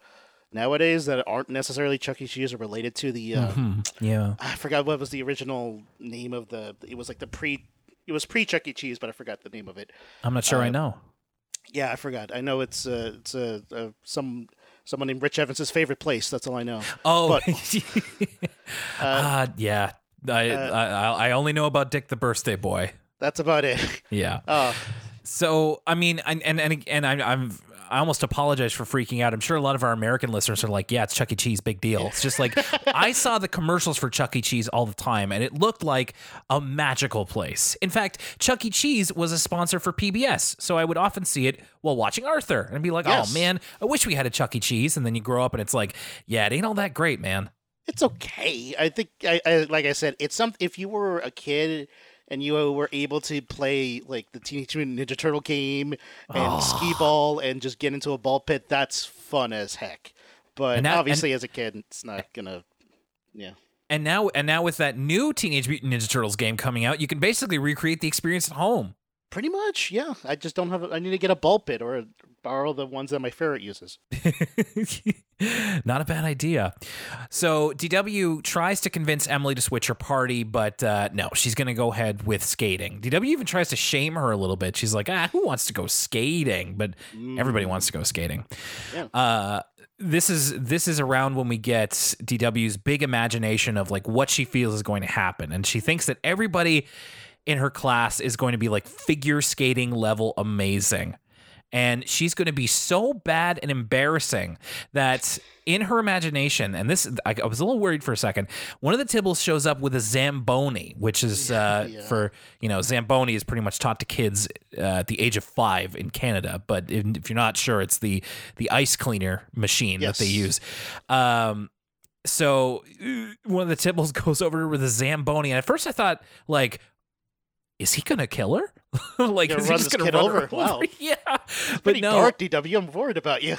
nowadays that aren't necessarily Chuck E. Cheese or related to the. Uh, Yeah. I forgot what was the original name of the. It was like the pre. It was pre Chuck E. Cheese, but I forgot the name of it. I'm not sure I Uh, know. Yeah, I forgot. I know it's uh, it's uh, uh, some someone named Rich Evans's favorite place. That's all I know. Oh, but- uh, yeah. I, I I only know about Dick the Birthday Boy. That's about it. Yeah. Oh, So I mean, and and and, I'm I almost apologize for freaking out. I'm sure a lot of our American listeners are like, "Yeah, it's Chuck E. Cheese, big deal." It's just like I saw the commercials for Chuck E. Cheese all the time, and it looked like a magical place. In fact, Chuck E. Cheese was a sponsor for PBS, so I would often see it while watching Arthur, and be like, oh, Yes. "Oh man, I wish we had a Chuck E. Cheese." And then you grow up, and it's like, "Yeah, it ain't all that great, man." it's okay. I think, I, I like I said, it's some. If you were a kid and you were able to play like the Teenage Mutant Ninja Turtle game and ah. skee ball and just get into a ball pit, that's fun as heck. But that- obviously, as a kid, it's not gonna. Yeah. And now, and now with that new Teenage Mutant Ninja Turtles game coming out, you can basically recreate the experience at home. Pretty much, yeah. I just don't have. A, I need to get a ball pit or borrow the ones that my ferret uses. Not a bad idea. So DW tries to convince Emily to switch her party, but uh, no, she's going to go ahead with skating. DW even tries to shame her a little bit. She's like, ah, who wants to go skating? But everybody wants to go skating. Yeah. Uh, this is this is around when we get DW's big imagination of like what she feels is going to happen, and she thinks that everybody in her class is going to be like figure skating level amazing. And she's going to be so bad and embarrassing that in her imagination, and this, I, I was a little worried for a second. One of the Tibbles shows up with a Zamboni, which is uh, Yeah. for, you know, Zamboni is pretty much taught to kids uh, at the age of five in Canada. But if, if you're not sure, it's the, the ice cleaner machine that they use. Um, so one of the Tibbles goes over with a Zamboni. And at first I thought, like, is he gonna kill her? like, is he just gonna run her over? Wow. Yeah, but no. dark, DW. I'm worried about you.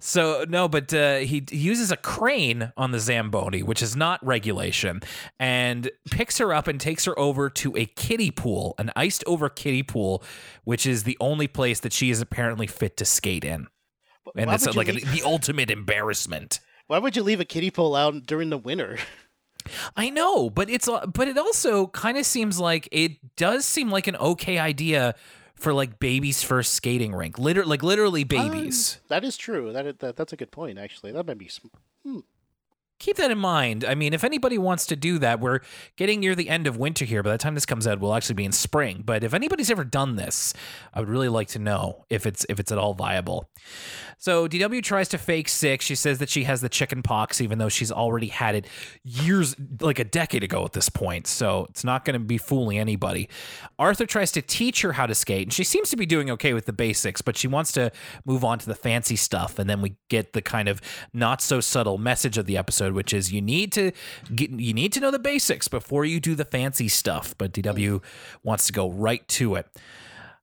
So no, but uh, he uses a crane on the Zamboni, which is not regulation, and picks her up and takes her over to a kiddie pool, an iced over kiddie pool, which is the only place that she is apparently fit to skate in, and Why it's like a, leave- the ultimate embarrassment. Why would you leave a kiddie pool out during the winter? I know, but it's but it also kind of seems like it does seem like an okay idea for like baby's first skating rink. Liter- like literally babies. Um, that is true. That, that that's a good point. Actually, that might be. Sm- hmm. Keep that in mind. I mean, if anybody wants to do that, we're getting near the end of winter here. By the time this comes out, we'll actually be in spring. But if anybody's ever done this, I would really like to know if it's if it's at all viable. So DW tries to fake sick. She says that she has the chicken pox, even though she's already had it years, like a decade ago at this point. So it's not going to be fooling anybody. Arthur tries to teach her how to skate, and she seems to be doing okay with the basics, but she wants to move on to the fancy stuff. And then we get the kind of not so subtle message of the episode, which is you need to get, you need to know the basics before you do the fancy stuff. But DW mm. wants to go right to it.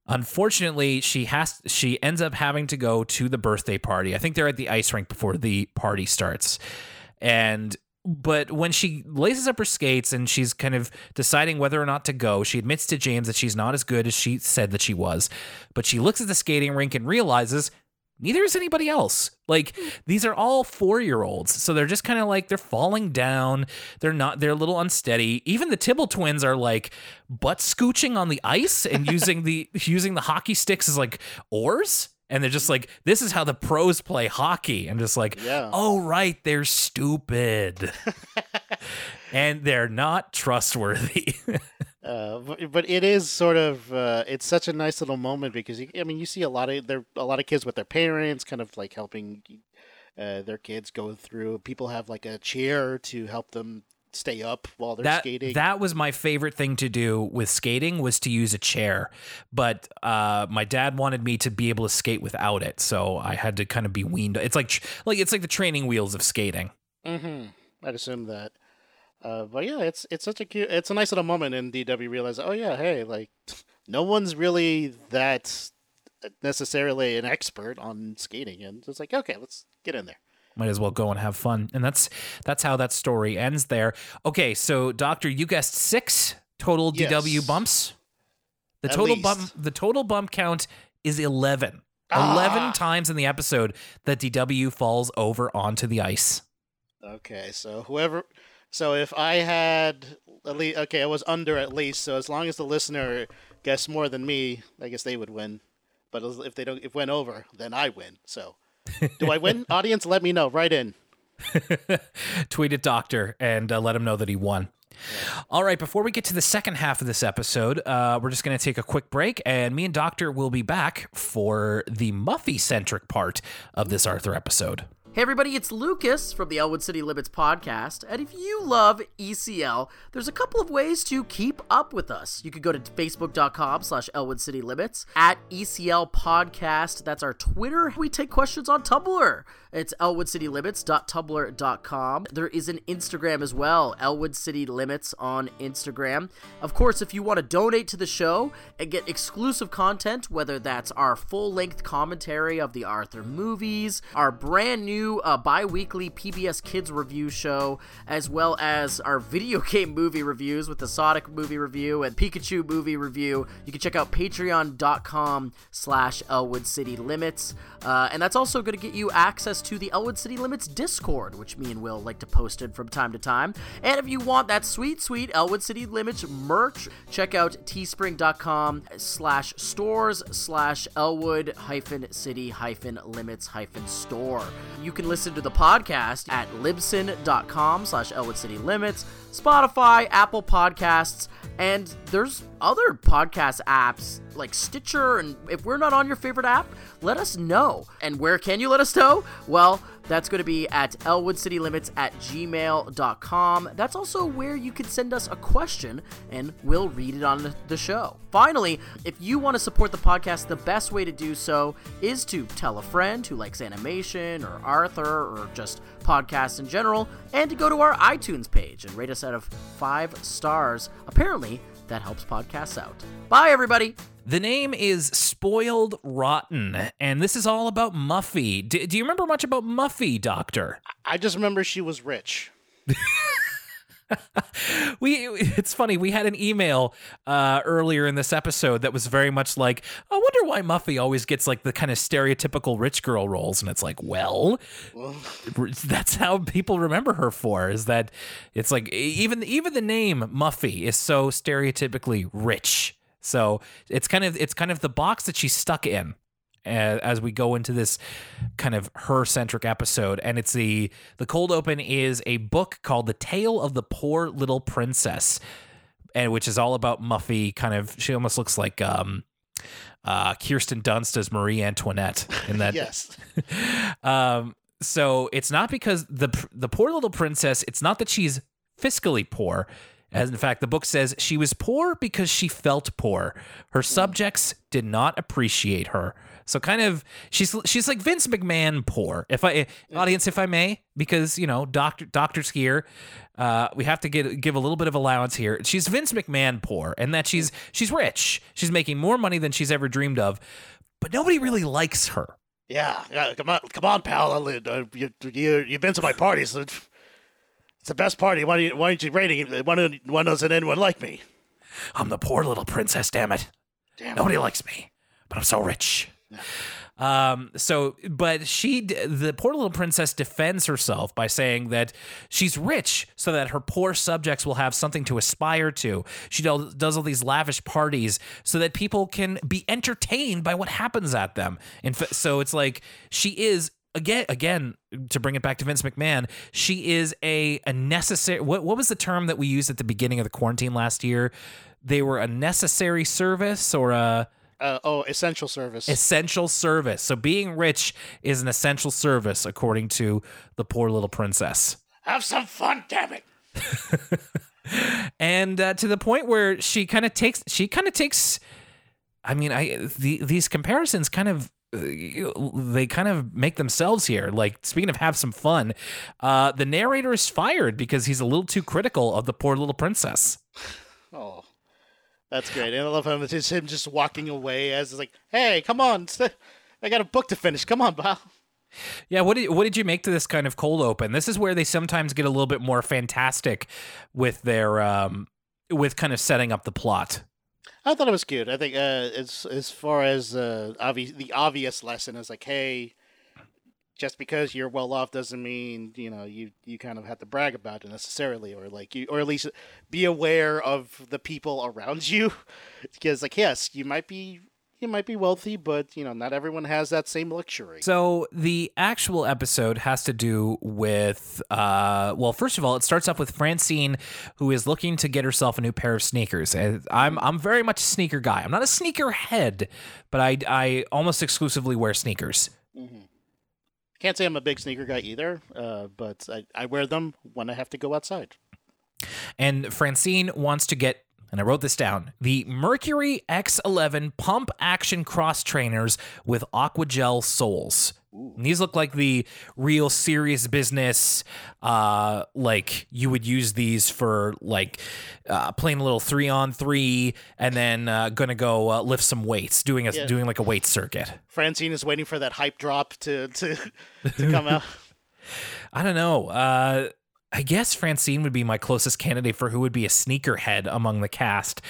Unfortunately, she has she ends up having to go to the birthday party. I think they're at the ice rink before the party starts. And but when she laces up her skates and she's kind of deciding whether or not to go, she admits to James that she's not as good as she said that she was. But she looks at the skating rink and realizes neither is anybody else. Like hmm. these are all four year olds, so they're just kind of like they're falling down. They're not. They're a little unsteady. Even the Tibble twins are like butt scooching on the ice and using the using the hockey sticks as like oars. And they're just like, this is how the pros play hockey. And just like, Yeah. oh right, they're stupid, and they're not trustworthy. Uh, but, but it is sort of uh, it's such a nice little moment because you, I mean you see a lot of there a lot of kids with their parents kind of like helping uh, their kids go through. People have like a chair to help them stay up while they're that skating. that was my favorite thing to do with skating was to use a chair but uh, my dad wanted me to be able to skate without it so i had to kind of be weaned it's like like it's like the training wheels of skating mm-hmm. I'd assume that. Uh, but yeah, it's it's such a cute, it's a nice little moment, and DW realizes, oh yeah, hey, like no one's really that necessarily an expert on skating, and it's like, okay, let's get in there. Might as well go and have fun and that's that's how that story ends there okay so doctor you guessed six total Yes. dw bumps the At total least. bump the total bump count is 11 Ah. 11 times in the episode that dw falls over onto the ice Okay, so whoever, so if I had at least, okay, I was under at least. So as long as the listener guessed more than me, I guess they would win. But if they don't, if went over, then I win. So, do I win? Audience, let me know. Right in. tweet at Doctor and uh, let him know that he won. All right, before we get to the second half of this episode, uh, we're just going to take a quick break, and me and Doctor will be back for the Muffy centric part of this Arthur episode. Hey everybody, it's Lucas from the Elwood City Limits podcast, and if you love ECL, there's a couple of ways to keep up with us. You could go to facebook.com slash Elwood City Limits, at ECL Podcast, that's our Twitter. We take questions on Tumblr. It's elwoodcitylimits.tumblr.com. There is an Instagram as well, Elwood City Limits on Instagram. Of course, if you want to donate to the show and get exclusive content, whether that's our full-length commentary of the Arthur movies, our brand new uh, bi-weekly PBS Kids review show, as well as our video game movie reviews with the Sonic movie review and Pikachu movie review, you can check out patreon.com slash Elwood City Limits. Uh, and that's also going to get you access to the Elwood City Limits Discord, which me and Will like to post in from time to time. And if you want that sweet, sweet Elwood City Limits merch, check out teespring.com slash stores slash Elwood hyphen city hyphen limits hyphen store. You can listen to the podcast at libsyn.com slash Elwood City Limits, Spotify, Apple Podcasts, and there's other podcast apps like Stitcher. And if we're not on your favorite app, let us know. And where can you let us know? Well, that's going to be at elwoodcitylimits at gmail.com. That's also where you can send us a question and we'll read it on the show. Finally, if you want to support the podcast, the best way to do so is to tell a friend who likes animation or Arthur or just podcasts in general, and to go to our iTunes page and rate us out of five stars. Apparently, that helps podcasts out. Bye, everybody. The name is Spoiled Rotten, and this is all about Muffy. D- do you remember much about Muffy, Doctor? I just remember she was rich. we it's funny we had an email uh, earlier in this episode that was very much like i wonder why muffy always gets like the kind of stereotypical rich girl roles and it's like well that's how people remember her for is that it's like even even the name muffy is so stereotypically rich So it's kind of it's kind of the box that she's stuck in as, as we go into this kind of her centric episode and it's the the cold open is a book called the tale of the poor little princess and which is all about muffy kind of she almost looks like um uh kirsten dunst as marie antoinette in that yes. um so it's not because the the poor little princess it's not that she's fiscally poor as in fact the book says she was poor because she felt poor. Her subjects did not appreciate her. So kind of she's she's like Vince McMahon poor. If I audience if I may because you know doctor doctors here uh, we have to get give a little bit of allowance here. She's Vince McMahon poor and that she's she's rich. She's making more money than she's ever dreamed of but nobody really likes her. Yeah, yeah, come on, come on, pal. Uh, you, you, you've been to my parties. It's the best party. Why, don't you, why aren't you rating it? Why, why doesn't anyone like me? I'm the poor little princess, damn it. Damn it. Nobody likes me, but I'm so rich. Um, so, but she, the poor little princess defends herself by saying that she's rich so that her poor subjects will have something to aspire to. She does, does all these lavish parties so that people can be entertained by what happens at them. And so it's like she is again again to bring it back to Vince McMahon, she is a a necessary what what was the term that we used at the beginning of the quarantine last year? They were a necessary service or a Uh, oh, essential service. essential service. So being rich is an essential service according to the poor little princess. Have some fun, damn it. and uh, to the point where she kind of takes she kind of takes i mean i the, these comparisons kind of they kind of make themselves here like speaking of have some fun uh the narrator is fired because he's a little too critical of the poor little princess Oh, that's great. And I love him. It's him just walking away as it's like, hey, come on. I got a book to finish. Come on, pal. yeah what did what did you make to this kind of cold open this is where they sometimes get a little bit more fantastic with their um with kind of setting up the plot I thought it was cute. I think uh, as as far as uh, obvi- the obvious lesson is like, hey, just because you're well off doesn't mean you know you you kind of have to brag about it necessarily, or like you, or at least be aware of the people around you, because like yes, you might be you might be wealthy, but you know not everyone has that same luxury. So the actual episode has to do with, uh, well, first of all, it starts off with Francine, who is looking to get herself a new pair of sneakers. And I'm I'm very much a sneaker guy. I'm not a sneaker head, but I I almost exclusively wear sneakers. Can't say I'm a big sneaker guy either, uh, but I, I wear them when I have to go outside. And Francine wants to get, and I wrote this down, the Mercury X11 pump action cross trainers with aquagel soles. And these look like the real serious business. Uh, like you would use these for like uh, playing a little three on three, and then uh, gonna go uh, lift some weights, doing a Yeah. doing like a weight circuit. Francine is waiting for that hype drop to to, to come out. I don't know. I guess Francine would be my closest candidate for who would be a sneakerhead among the cast,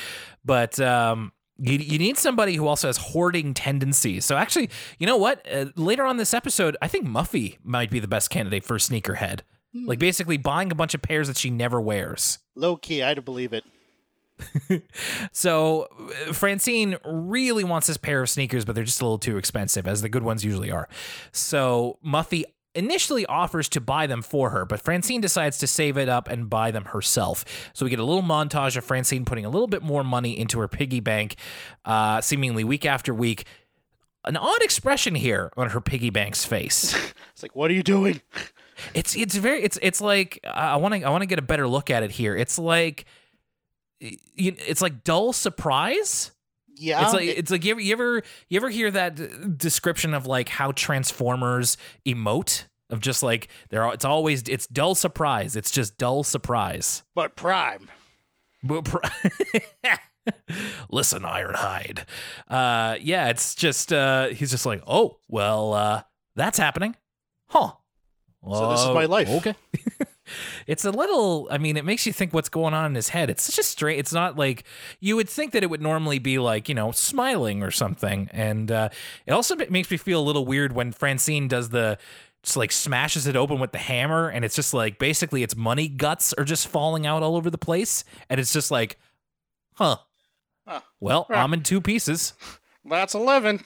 but um, you, you need somebody who also has hoarding tendencies. So actually, you know what? Uh, later on this episode, I think Muffy might be the best candidate for a sneakerhead. Like basically buying a bunch of pairs that she never wears. Low key, I'd believe it. So uh, Francine really wants this pair of sneakers, but they're just a little too expensive, as the good ones usually are. So Muffy initially offers to buy them for her, but Francine decides to save it up and buy them herself. So we get a little montage of Francine putting a little bit more money into her piggy bank, uh, seemingly week after week. An odd expression here on her piggy bank's face. It's like, what are you doing? It's it's very it's it's like I want to I want to get a better look at it here. It's like you, it's like dull surprise. Yeah, It's like it's like you ever you ever you ever hear that description of like how Transformers emote of just like they're it's always it's dull surprise. It's just dull surprise. but Prime. But pr- Listen, Ironhide. Uh, yeah, it's just uh, he's just like, oh well, uh, that's happening, huh? So this is Uh, my life. Okay. it's a little i mean it makes you think what's going on in his head. It's such a straight it's not like you would think that it would normally be like you know smiling or something. And uh, it also makes me feel a little weird when francine does the just like smashes it open with the hammer and it's just like basically its money guts are just falling out all over the place. And it's just like huh, huh. well i'm in two pieces. That's 11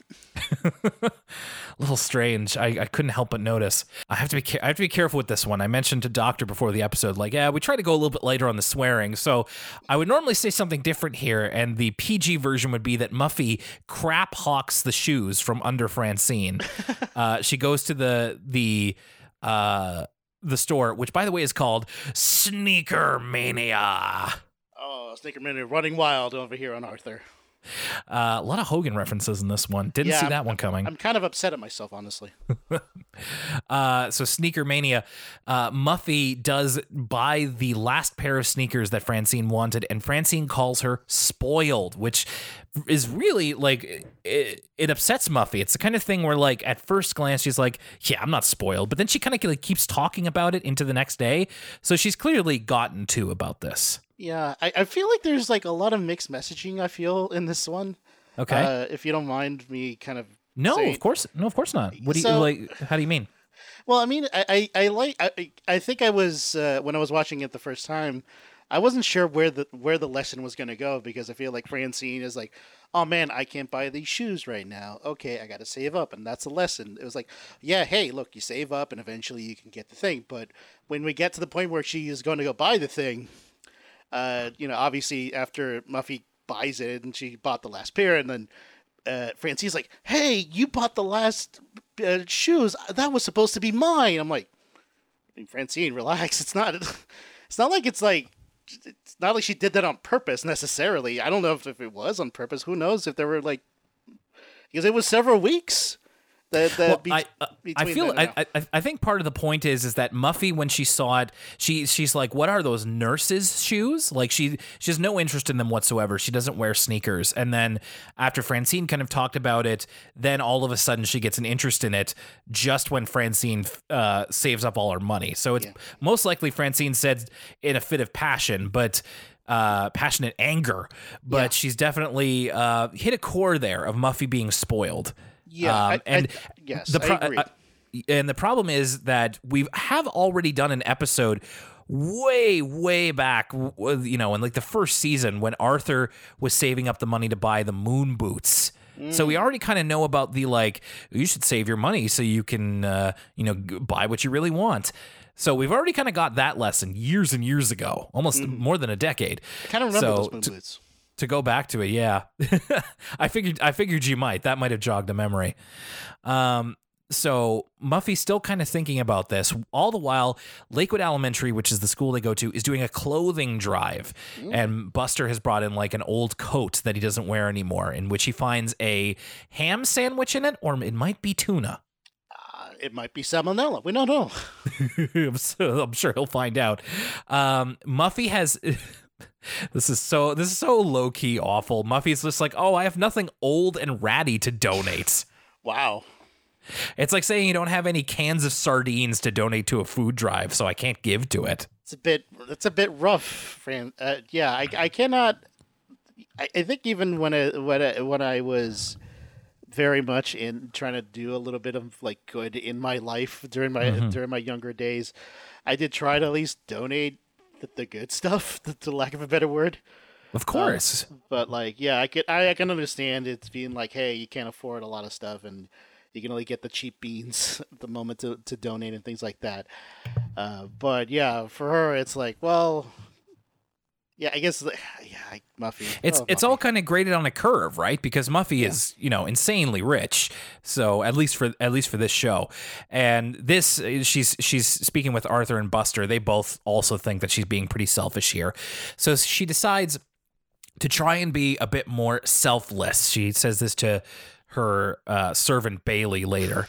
little strange. I, I couldn't help but notice. I have to be I have to be careful with this one. I mentioned to Doctor before the episode, like, yeah, we try to go a little bit later on the swearing. So I would normally say something different here, and the PG version would be that Muffy crap hawks the shoes from under Francine. uh, she goes to the the uh, the store, which by the way is called Sneaker Mania. Oh, Sneaker Mania running wild over here on Arthur. Uh, a lot of Hogan references in this one. Didn't Yeah, see I'm- that one coming. I'm kind of upset at myself, honestly. Uh, so sneaker mania, uh, Muffy does buy the last pair of sneakers that Francine wanted, and Francine calls her spoiled, which is really like it, it upsets Muffy. It's the kind of thing where like at first glance she's like, "Yeah, I'm not spoiled," but then she kind of like keeps talking about it into the next day. So she's clearly gotten to about this. Yeah, I, I feel like there's like a lot of mixed messaging. I feel in this one. Okay. Uh, if you don't mind me, kind of. no, saying- of course, no, of course not. What do you So- like? How do you mean? Well, I mean, I I, I like I I- think I was uh, when I was watching it the first time, I wasn't sure where the where the lesson was going to go because I feel like Francine is like, oh man, I can't buy these shoes right now. Okay, I got to save up, and that's a lesson. It was like, yeah, hey, look, you save up, and eventually you can get the thing. But when we get to the point where she is going to go buy the thing, uh, you know, obviously after Muffy buys it and she bought the last pair, and then uh, Francine's like, "Hey, you bought the last uh, shoes. That was supposed to be mine." I'm like, Francine, relax. It's not. It's not like it's like. It's not like she did that on purpose necessarily. I don't know if, if it was on purpose. Who knows if there were like, because it was several weeks. Well, be- I, uh, I feel I, I I think part of the point is is that Muffy when she saw it she she's like what are those nurses shoes? Like she she has no interest in them whatsoever. She doesn't wear sneakers. And then after Francine kind of talked about it then all of a sudden she gets an interest in it just when Francine uh, saves up all her money. So it's most likely Francine said in a fit of passion but uh, passionate anger. But she's definitely uh, hit a core there of Muffy being spoiled Yeah, I- um, and I- yes, the I agree. and the problem is that we have already done an episode way way back you know in like the first season when arthur was saving up the money to buy the moon boots so Mm. we already kind of know about the like you should save your money so you can uh, you know buy what you really want so we've already kind of got that lesson years and years ago almost more than a decade I kind of remember so those moon boots. To go back to it, yeah. I figured I figured you might. That might have jogged a memory. Um so Muffy's still kind of thinking about this. All the while, Lakewood Elementary, which is the school they go to, is doing a clothing drive. And Buster has brought in like an old coat that he doesn't wear anymore, in which he finds a ham sandwich in it, or it might be tuna. Uh, it might be salmonella. We don't know. I'm, so, I'm sure he'll find out. Um, Muffy has. this is so. This is so low key awful. Muffy's just like, oh, I have nothing old and ratty to donate. Wow. It's like saying you don't have any cans of sardines to donate to a food drive, so I can't give to it. It's a bit. It's a bit rough, Fran. Uh, yeah, I, I cannot. I, I think even when I when I when I was very much in trying to do a little bit of like good in my life during my during my younger days, I did try to at least donate the, the good stuff, to, to lack of a better word. Of course. But like, yeah, I could I, I can understand it's being like, hey, you can't afford a lot of stuff and you can only get the cheap beans at the moment to, to donate and things like that. Uh, but yeah, for her, it's like, well, yeah, I guess, yeah, Muffy. It's oh, it's Muffy. all kind of graded on a curve, right? Because Muffy is, you know, insanely rich. So at least for at least for this show, and this she's she's speaking with Arthur and Buster. They both also think that she's being pretty selfish here. So she decides to try and be a bit more selfless. She says this to her uh, servant Bailey later.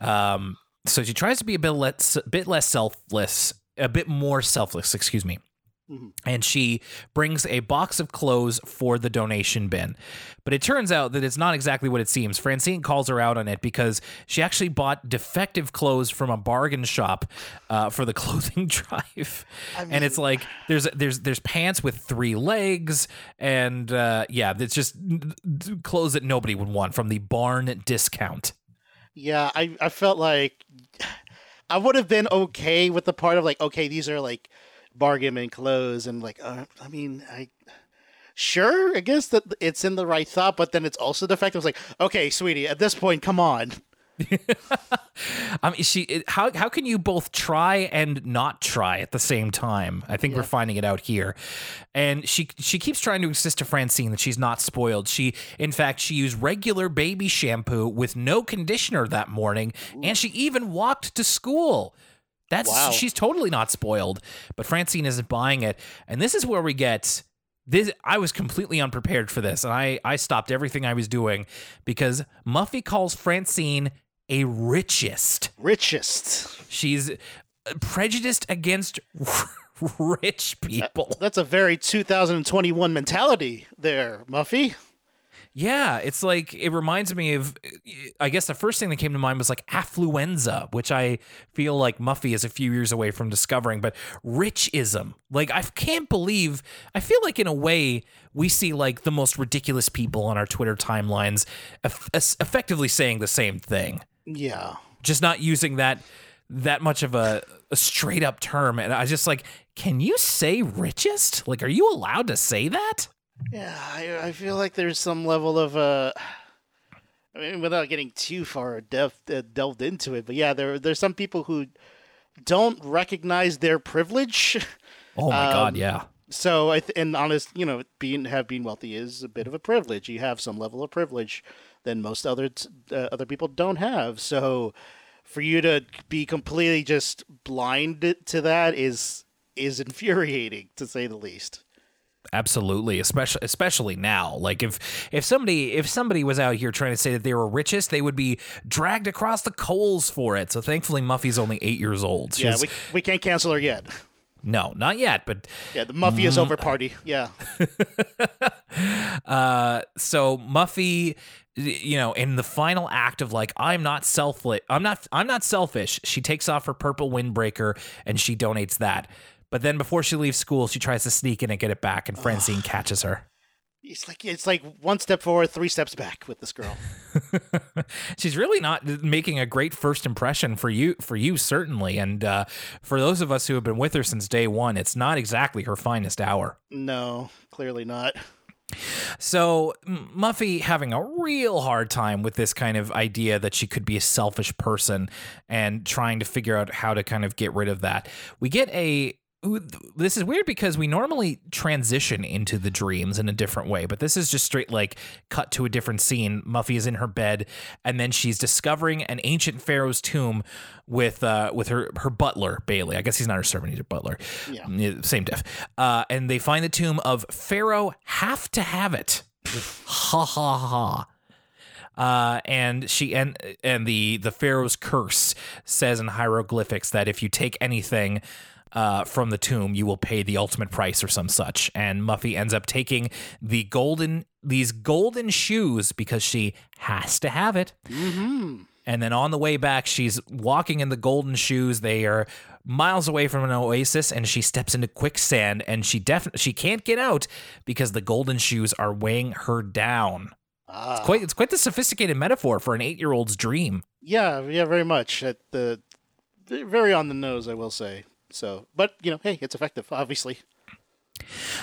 Um, so she tries to be a bit less, bit less selfless, a bit more selfless. Excuse me and she brings a box of clothes for the donation bin. But it turns out that it's not exactly what it seems. Francine calls her out on it because she actually bought defective clothes from a bargain shop uh, for the clothing drive, and it's like there's there's there's pants with three legs, and uh, yeah, it's just clothes that nobody would want from the barn discount. Yeah, I, I felt like I would have been okay with the part of like, okay, these are like bargain and clothes and like, uh, I mean, I sure, I guess that it's in the right thought, but then it's also the fact that it's like, okay, sweetie, at this point, come on. I mean, she. it- How how can you both try and not try at the same time? I think we're finding it out here, and she she keeps trying to insist to Francine that she's not spoiled. She, in fact, she used regular baby shampoo with no conditioner that morning, and she even walked to school. That's Wow. she's totally not spoiled, but Francine isn't buying it, and this is where we get. This I was completely unprepared for this, and I I stopped everything I was doing because Muffy calls Francine a richist. Richist. She's uh, prejudiced against rich people. That's a very 2021 mentality there, Muffy. Yeah, it's like it reminds me of. I guess the first thing that came to mind was like affluenza, which I feel like Muffy is a few years away from discovering. But richism, like I can't believe. I feel like in a way we see like the most ridiculous people on our Twitter timelines, effectively saying the same thing. Yeah. just not using that that much of a, a straight up term and i was just like can you say richist like are you allowed to say that Yeah, I, I feel like there's some level of uh I mean without getting too far depth, uh, delved into it, but yeah, there there's some people who don't recognize their privilege. oh my Um, god yeah So I th- and honest, you know, being have being wealthy is a bit of a privilege. You have some level of privilege that most other t- uh, other people don't have. So for you to be completely just blind to that is is infuriating to say the least. Absolutely especially especially now like if if somebody if somebody was out here trying to say that they were richist they would be dragged across the coals for it so thankfully muffy's only eight years old Yeah, we, we can't cancel her yet. no not yet but Yeah, the Muffy is over party. Yeah. Uh, so Muffy, you know, in the final act of like, I'm not selfless. I'm not. I'm not selfish. She takes off her purple windbreaker and she donates that. But then before she leaves school, she tries to sneak in and get it back, and Francine catches her. It's like it's like one step forward, three steps back with this girl. She's really not making a great first impression for you. For you, certainly, and uh, for those of us who have been with her since day one, it's not exactly her finest hour. No, clearly not. So Muffy having a real hard time with this kind of idea that she could be a selfish person and trying to figure out how to kind of get rid of that. We get a this is weird because we normally transition into the dreams in a different way, but this is just straight like cut to a different scene. Muffy is in her bed and then she's discovering an ancient pharaoh's tomb with uh with her her butler Bailey. I guess he's not her servant, he's her butler. Yeah. Same diff. Uh and they find the tomb of Pharaoh have to have it. ha ha ha. Uh, and she and and the the pharaoh's curse says in hieroglyphics that if you take anything uh, from the tomb, you will pay the ultimate price or some such. And Muffy ends up taking the golden these golden shoes because she has to have it. Mm-hmm. And then on the way back, she's walking in the golden shoes. They are miles away from an oasis, and she steps into quicksand, and she definitely she can't get out because the golden shoes are weighing her down. Ah. Quite, it's quite the sophisticated metaphor for an eight-year-old's dream. Yeah, yeah, very much. At the very on the nose, I will say. So, but you know, hey, it's effective, obviously.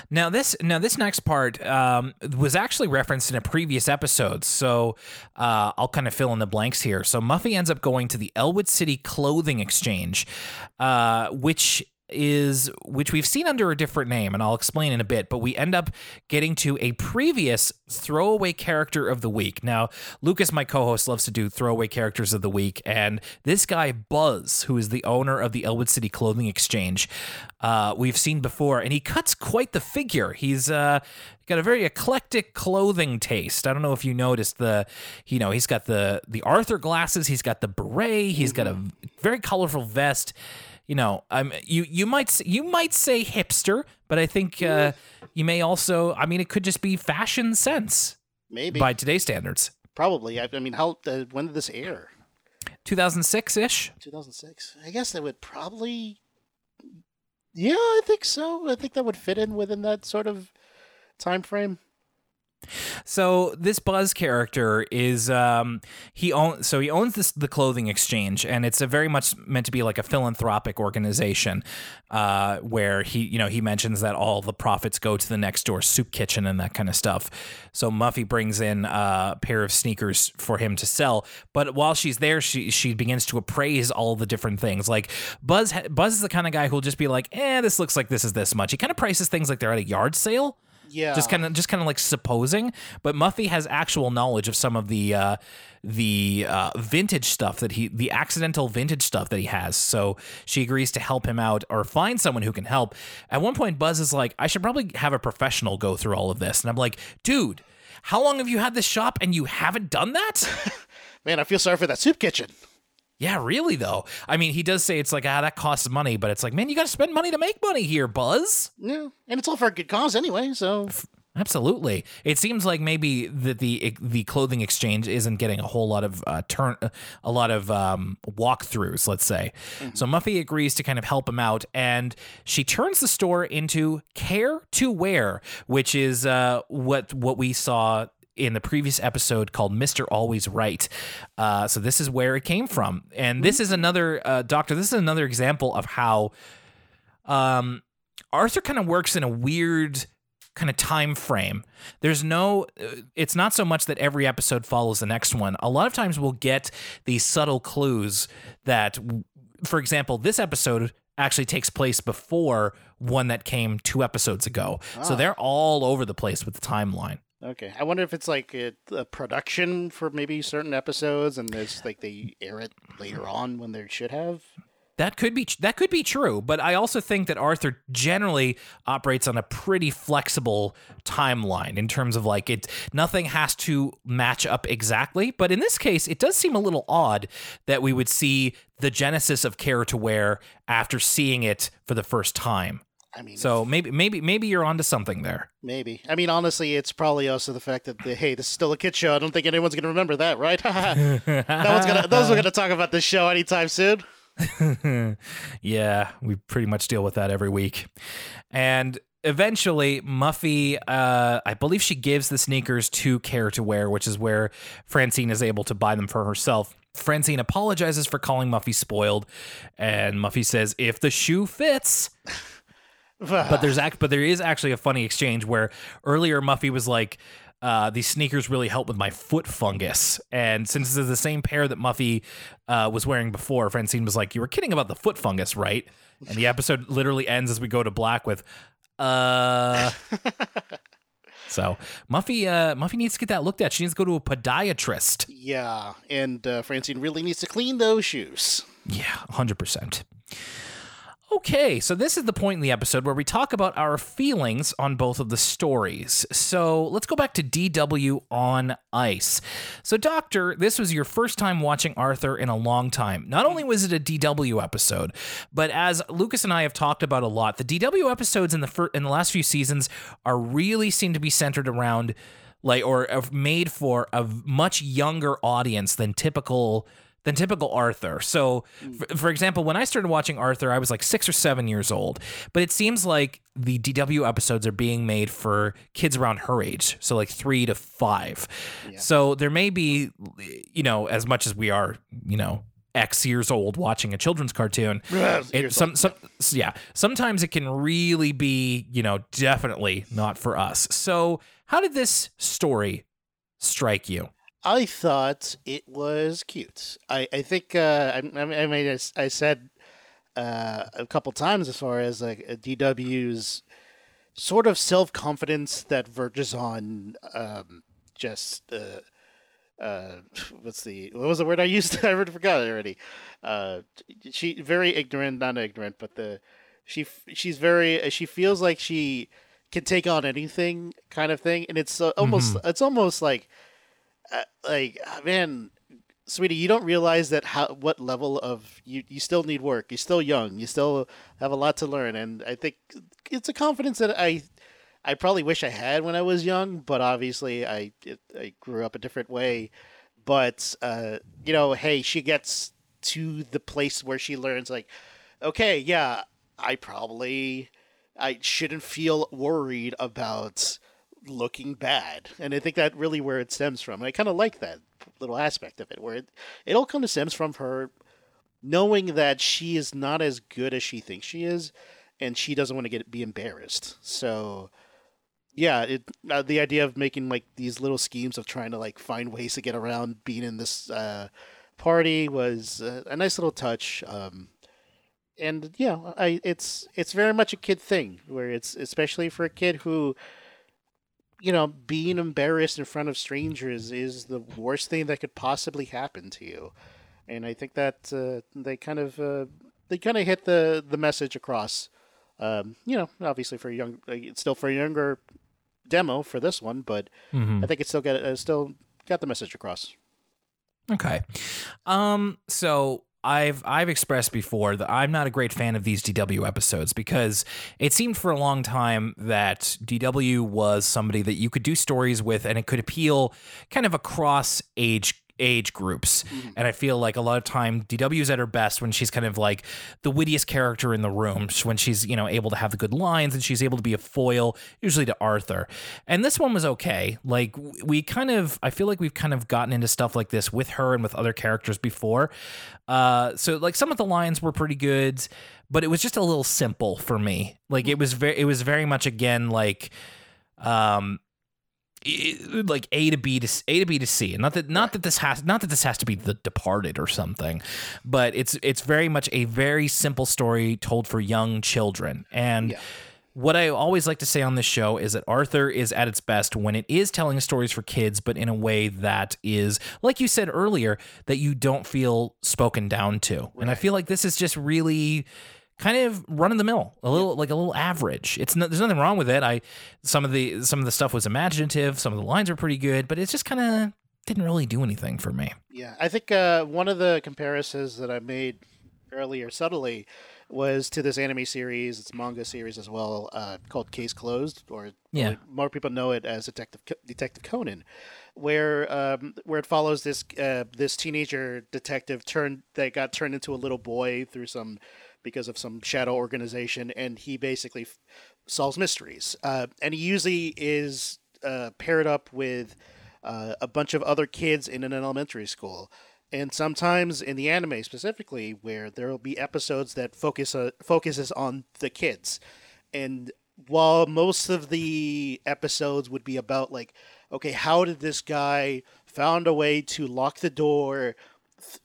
Now this now this next part um, was actually referenced in a previous episode, so uh, I'll kind of fill in the blanks here. So Muffy ends up going to the Elwood City Clothing Exchange, uh, which is which we've seen under a different name, and I'll explain in a bit. But we end up getting to a previous throwaway character of the week. Now Lucas, my co-host, loves to do throwaway characters of the week, and this guy Buzz, who is the owner of the Elwood City Clothing Exchange, uh, we've seen before, and he cuts quite the figure. He's uh, got a very eclectic clothing taste. I don't know if you noticed the, you know, he's got the the Arthur glasses, he's got the beret, he's got a very colorful vest. You know, um, you you might you might say hipster, but I think uh, you may also. I mean, it could just be fashion sense Maybe, by today's standards. probably. I, I mean, how? Uh, when did this air? 2006 ish. 2006. I guess that would probably. Yeah, I think so. I think that would fit in within that sort of time frame. So this Buzz character is um, he owns so he owns this the clothing exchange, and it's a very much meant to be like a philanthropic organization, uh, where he you know he mentions that all the profits go to the next door soup kitchen and that kind of stuff. So Muffy brings in a pair of sneakers for him to sell, but while she's there, she she begins to appraise all the different things. Like Buzz Buzz is the kind of guy who'll just be like, eh, this looks like this is this much. He kind of prices things like they're at a yard sale Yeah. just kind of just kind of like supposing but muffy has actual knowledge of some of the uh the uh vintage stuff that he the accidental vintage stuff that he has so she agrees to help him out or find someone who can help at one point buzz is like i should probably have a professional go through all of this and i'm like dude how long have you had this shop and you haven't done that Man, I feel sorry for that soup kitchen. Yeah really though i mean he does say it's like ah that costs money but it's like man you gotta spend money to make money here buzz Yeah. And it's all for a good cause anyway, so Absolutely. It seems like maybe that the the clothing exchange isn't getting a whole lot of uh, turn, a lot of um, walkthroughs. Let's say. So Muffy agrees to kind of help him out, and she turns the store into Care to Wear, which is uh, what what we saw in the previous episode called Mr. Always Right. Uh, so this is where it came from, and this is another uh, doctor. This is another example of how um, Arthur kind of works in a weird kind of time frame. There's no uh, it's not so much that every episode follows the next one. A lot of times we'll get these subtle clues that for example, this episode actually takes place before one that came two episodes ago. So they're all over the place with the timeline. Okay. I wonder if it's like a, a production for maybe certain episodes, and there's like they air it later on when they should have. That could be that could be true, but I also think that Arthur generally operates on a pretty flexible timeline in terms of like it nothing has to match up exactly, but in this case it does seem a little odd that we would see the genesis of Care to Wear after seeing it for the first time. I mean, So maybe maybe maybe you're onto something there. maybe. I mean, honestly, it's probably also the fact that the, hey, this is still a kid show. I don't think anyone's gonna remember that, right? no one's gonna. Those are gonna talk about this show anytime soon. yeah, we pretty much deal with that every week. And eventually, Muffy, uh, I believe she gives the sneakers to Care to Wear, which is where Francine is able to buy them for herself. Francine apologizes for calling Muffy spoiled, and Muffy says, "If the shoe fits." but there's act, but there is actually a funny exchange where earlier Muffy was like, uh, "These sneakers really help with my foot fungus," and since this is the same pair that Muffy uh, was wearing before, Francine was like, "You were kidding about the foot fungus, right?" And the episode literally ends as we go to black with, "Uh." so Muffy, uh, Muffy needs to get that looked at. She needs to go to a podiatrist. Yeah, and uh, Francine really needs to clean those shoes. Yeah, 100%. Okay, so this is the point in the episode where we talk about our feelings on both of the stories. So let's go back to DW on Ice. So, Doctor, this was your first time watching Arthur in a long time. Not only was it a DW episode, but as Lucas and I have talked about a lot, the DW episodes in the fir- in the last few seasons are really seem to be centered around like or made for a much younger audience than typical than typical Arthur. So, mm. for, for example, when I started watching Arthur, I was like six or seven years old. But it seems like the DW episodes are being made for kids around her age, so like three to five. So there may be, you know, as much as we are, you know. X years old watching a children's cartoon. It, some, some, yeah. Sometimes it can really be, you know, definitely not for us. So, how did this story strike you? I thought it was cute. I I think uh, I I I mean I, I said uh, a couple times as far as like uh, DW's sort of self confidence that verges on um, just uh, uh, what's the what was the word I used? I already forgot already. Uh, she very ignorant, not ignorant, but the she she's very she feels like she can take on anything kind of thing, and it's uh, almost it's almost like uh, like ah, man sweetie you don't realize that how what level of you you still need work. You're still young. You still have a lot to learn. And i think it's a confidence that i i probably wish i had when i was young but obviously i it, i grew up a different way. But uh you know hey she gets to the place where she learns like okay yeah i probably i shouldn't feel worried about looking bad, and I think that really where it stems from. I kind of like that little aspect of it, where it it all kind of stems from her knowing that she is not as good as she thinks she is, and she doesn't want to get be embarrassed. So, yeah, it uh, the idea of making like these little schemes of trying to like find ways to get around being in this uh, party was uh, a nice little touch. Um, and yeah, I it's it's very much a kid thing where it's especially for a kid who you know, being embarrassed in front of strangers is the worst thing that could possibly happen to you. And I think that uh, they kind of uh, they kind of hit the the message across. Um, you know, obviously for a young, it's still for a younger demo for this one, but Mhm. I think it still got uh, still got the message across. Okay. Um so I've I've expressed before that I'm not a great fan of these DW episodes because it seemed for a long time that DW was somebody that you could do stories with and it could appeal kind of across age age groups. And I feel like a lot of time DW's at her best when she's kind of like the wittiest character in the room, when she's, you know, able to have the good lines and she's able to be a foil usually to Arthur. And this one was okay. Like we kind of I feel like we've kind of gotten into stuff like this with her and with other characters before. Uh so like some of the lines were pretty good, but it was just a little simple for me. Like it was very it was very much again like um like A to B to A to B to C, and not that not that this has not that this has to be The Departed or something, but it's it's very much a very simple story told for young children. And Yeah. what I always like to say on this show is that Arthur is at its best when it is telling stories for kids, but in a way that is, like you said earlier, that you don't feel spoken down to. And I feel like this is just really kind of run of the mill, a little like a little average. It's no, there's nothing wrong with it. I some of the some of the stuff was imaginative, some of the lines are pretty good, but it's just kind of didn't really do anything for me. Yeah, I think uh, one of the comparisons that I made earlier subtly was to this anime series, it's a manga series as well, uh, called Case Closed, or Yeah. or more people know it as Detective Detective Conan, where um, where it follows this uh, this teenager detective turned that got turned into a little boy through some because of some shadow organization, and he basically f- solves mysteries, uh, and he usually is uh, paired up with uh, a bunch of other kids in an elementary school. And sometimes in the anime specifically, where there will be episodes that focus uh, focuses on the kids, and while most of the episodes would be about like, okay, how did this guy found a way to lock the door,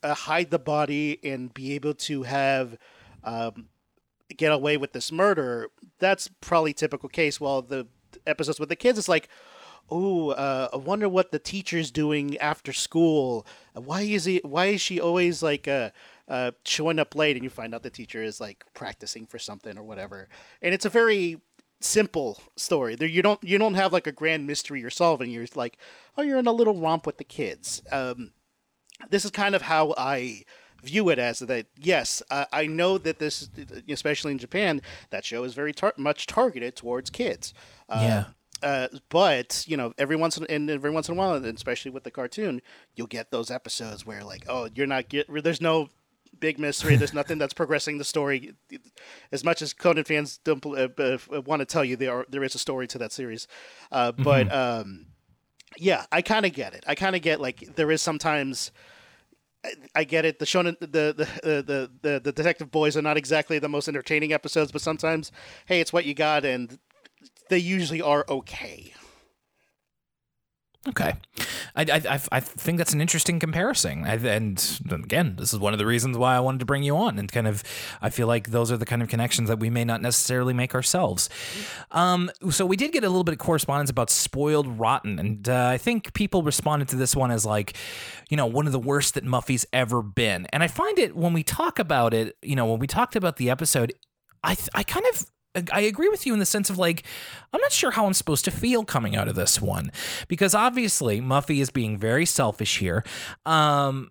uh, hide the body, and be able to have um, get away with this murder? That's probably typical case. While the episodes with the kids, it's like, oh, uh, I wonder what the teacher's doing after school. Why is he? Why is she always like uh, uh, showing up late? And you find out the teacher is like practicing for something or whatever. And it's a very simple story. There, you don't you don't have like a grand mystery you're solving. You're like, oh, you're in a little romp with the kids. Um, this is kind of how I view it as that yes uh, i know that this especially in japan that show is very tar- much targeted towards kids uh, Yeah. uh, but you know, every once in and every once in a while, and especially with the cartoon, you'll get those episodes where like, oh, you're not get there's no big mystery. There's nothing that's progressing the story. As much as Conan fans don't uh, uh, want to tell you, there are there is a story to that series, uh, but um, yeah, I kind of get it. I kind of get like there is sometimes. I- get it. The shonen, the, the the the the detective boys are not exactly the most entertaining episodes, but sometimes, hey, it's what you got, and they usually are okay. Okay, I, I, I, think that's an interesting comparison, and again, this is one of the reasons why I wanted to bring you on, and kind of, I feel like those are the kind of connections that we may not necessarily make ourselves. Um, so we did get a little bit of correspondence about spoiled rotten, and uh, I think people responded to this one as like, you know, one of the worst that Muffy's ever been, and I find it when we talk about it, you know, when we talked about the episode, I, I kind of I agree with you in the sense of like, I'm not sure how I'm supposed to feel coming out of this one because obviously Muffy is being very selfish here. Um,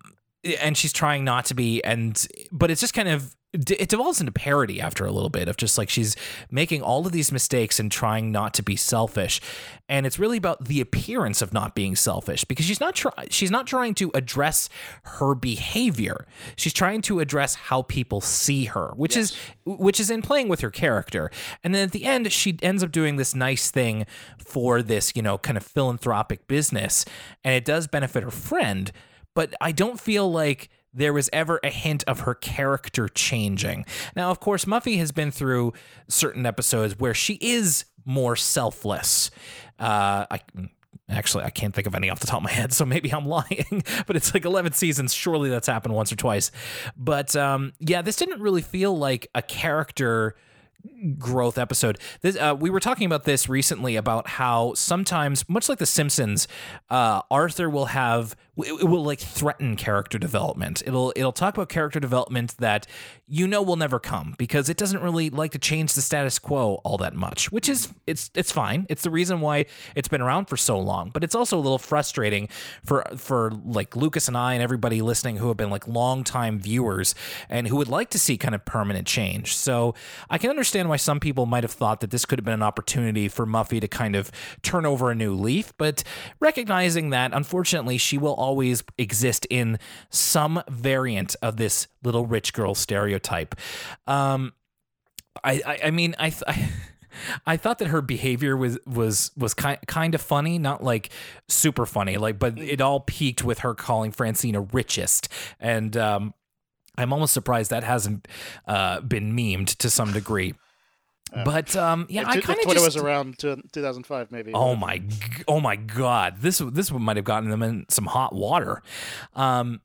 and she's trying not to be and but it's just kind of it devolves into parody after a little bit of just like she's making all of these mistakes and trying not to be selfish. And it's really about the appearance of not being selfish because she's not try- she's not trying to address her behavior. She's trying to address how people see her which yes. is which is in playing with her character. And then at the end she ends up doing this nice thing for this you know kind of philanthropic business and it does benefit her friend but I don't feel like there was ever a hint of her character changing. Now, of course, Muffy has been through certain episodes where she is more selfless. Uh, I actually I can't think of any off the top of my head, so maybe I'm lying. but it's like 11 seasons. Surely that's happened once or twice. But um, yeah, this didn't really feel like a character growth episode. This, uh, we were talking about this recently about how sometimes, much like The Simpsons, uh, Arthur will have it will like threaten character development. It'll it'll talk about character development that you know will never come because it doesn't really like to change the status quo all that much, which is it's it's fine. It's the reason why it's been around for so long, but it's also a little frustrating for for like Lucas and I and everybody listening who have been like longtime viewers and who would like to see kind of permanent change. So I can understand why some people might have thought that this could have been an opportunity for Muffy to kind of turn over a new leaf, but recognizing that unfortunately she will always exist in some variant of this little rich girl stereotype. Um, I, I, I mean, I, I I thought that her behavior was was was kind kind of funny, not like super funny, like but it all peaked with her calling Francine a richist, and um, I'm almost surprised that hasn't uh, been memed to some degree. But um, yeah, I kind of Twitter was around 2005, maybe. Oh my, oh my God! This this one might have gotten them in some hot water. Um,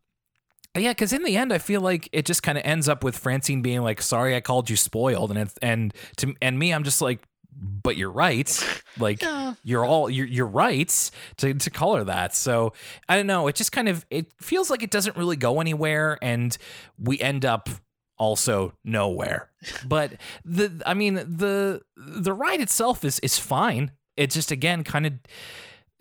yeah, because in the end, I feel like it just kind of ends up with Francine being like, "Sorry, I called you spoiled," and it, and to and me, I'm just like, "But you're right. Like yeah. you're all you're you're right to to call her that." So I don't know. It just kind of it feels like it doesn't really go anywhere, and we end up also nowhere. But the I mean the the ride itself is is fine. It just again kind of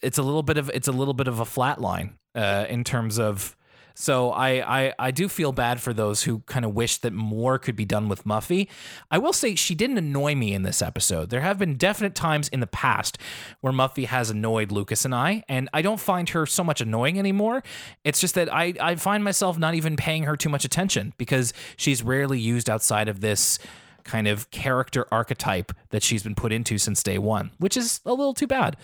it's a little bit of it's a little bit of a flat line uh, in terms of so I, I I do feel bad for those who kind of wish that more could be done with Muffy. I will say she didn't annoy me in this episode. There have been definite times in the past where Muffy has annoyed Lucas and I, and I don't find her so much annoying anymore. It's just that I, I find myself not even paying her too much attention because she's rarely used outside of this kind of character archetype that she's been put into since day one, which is a little too bad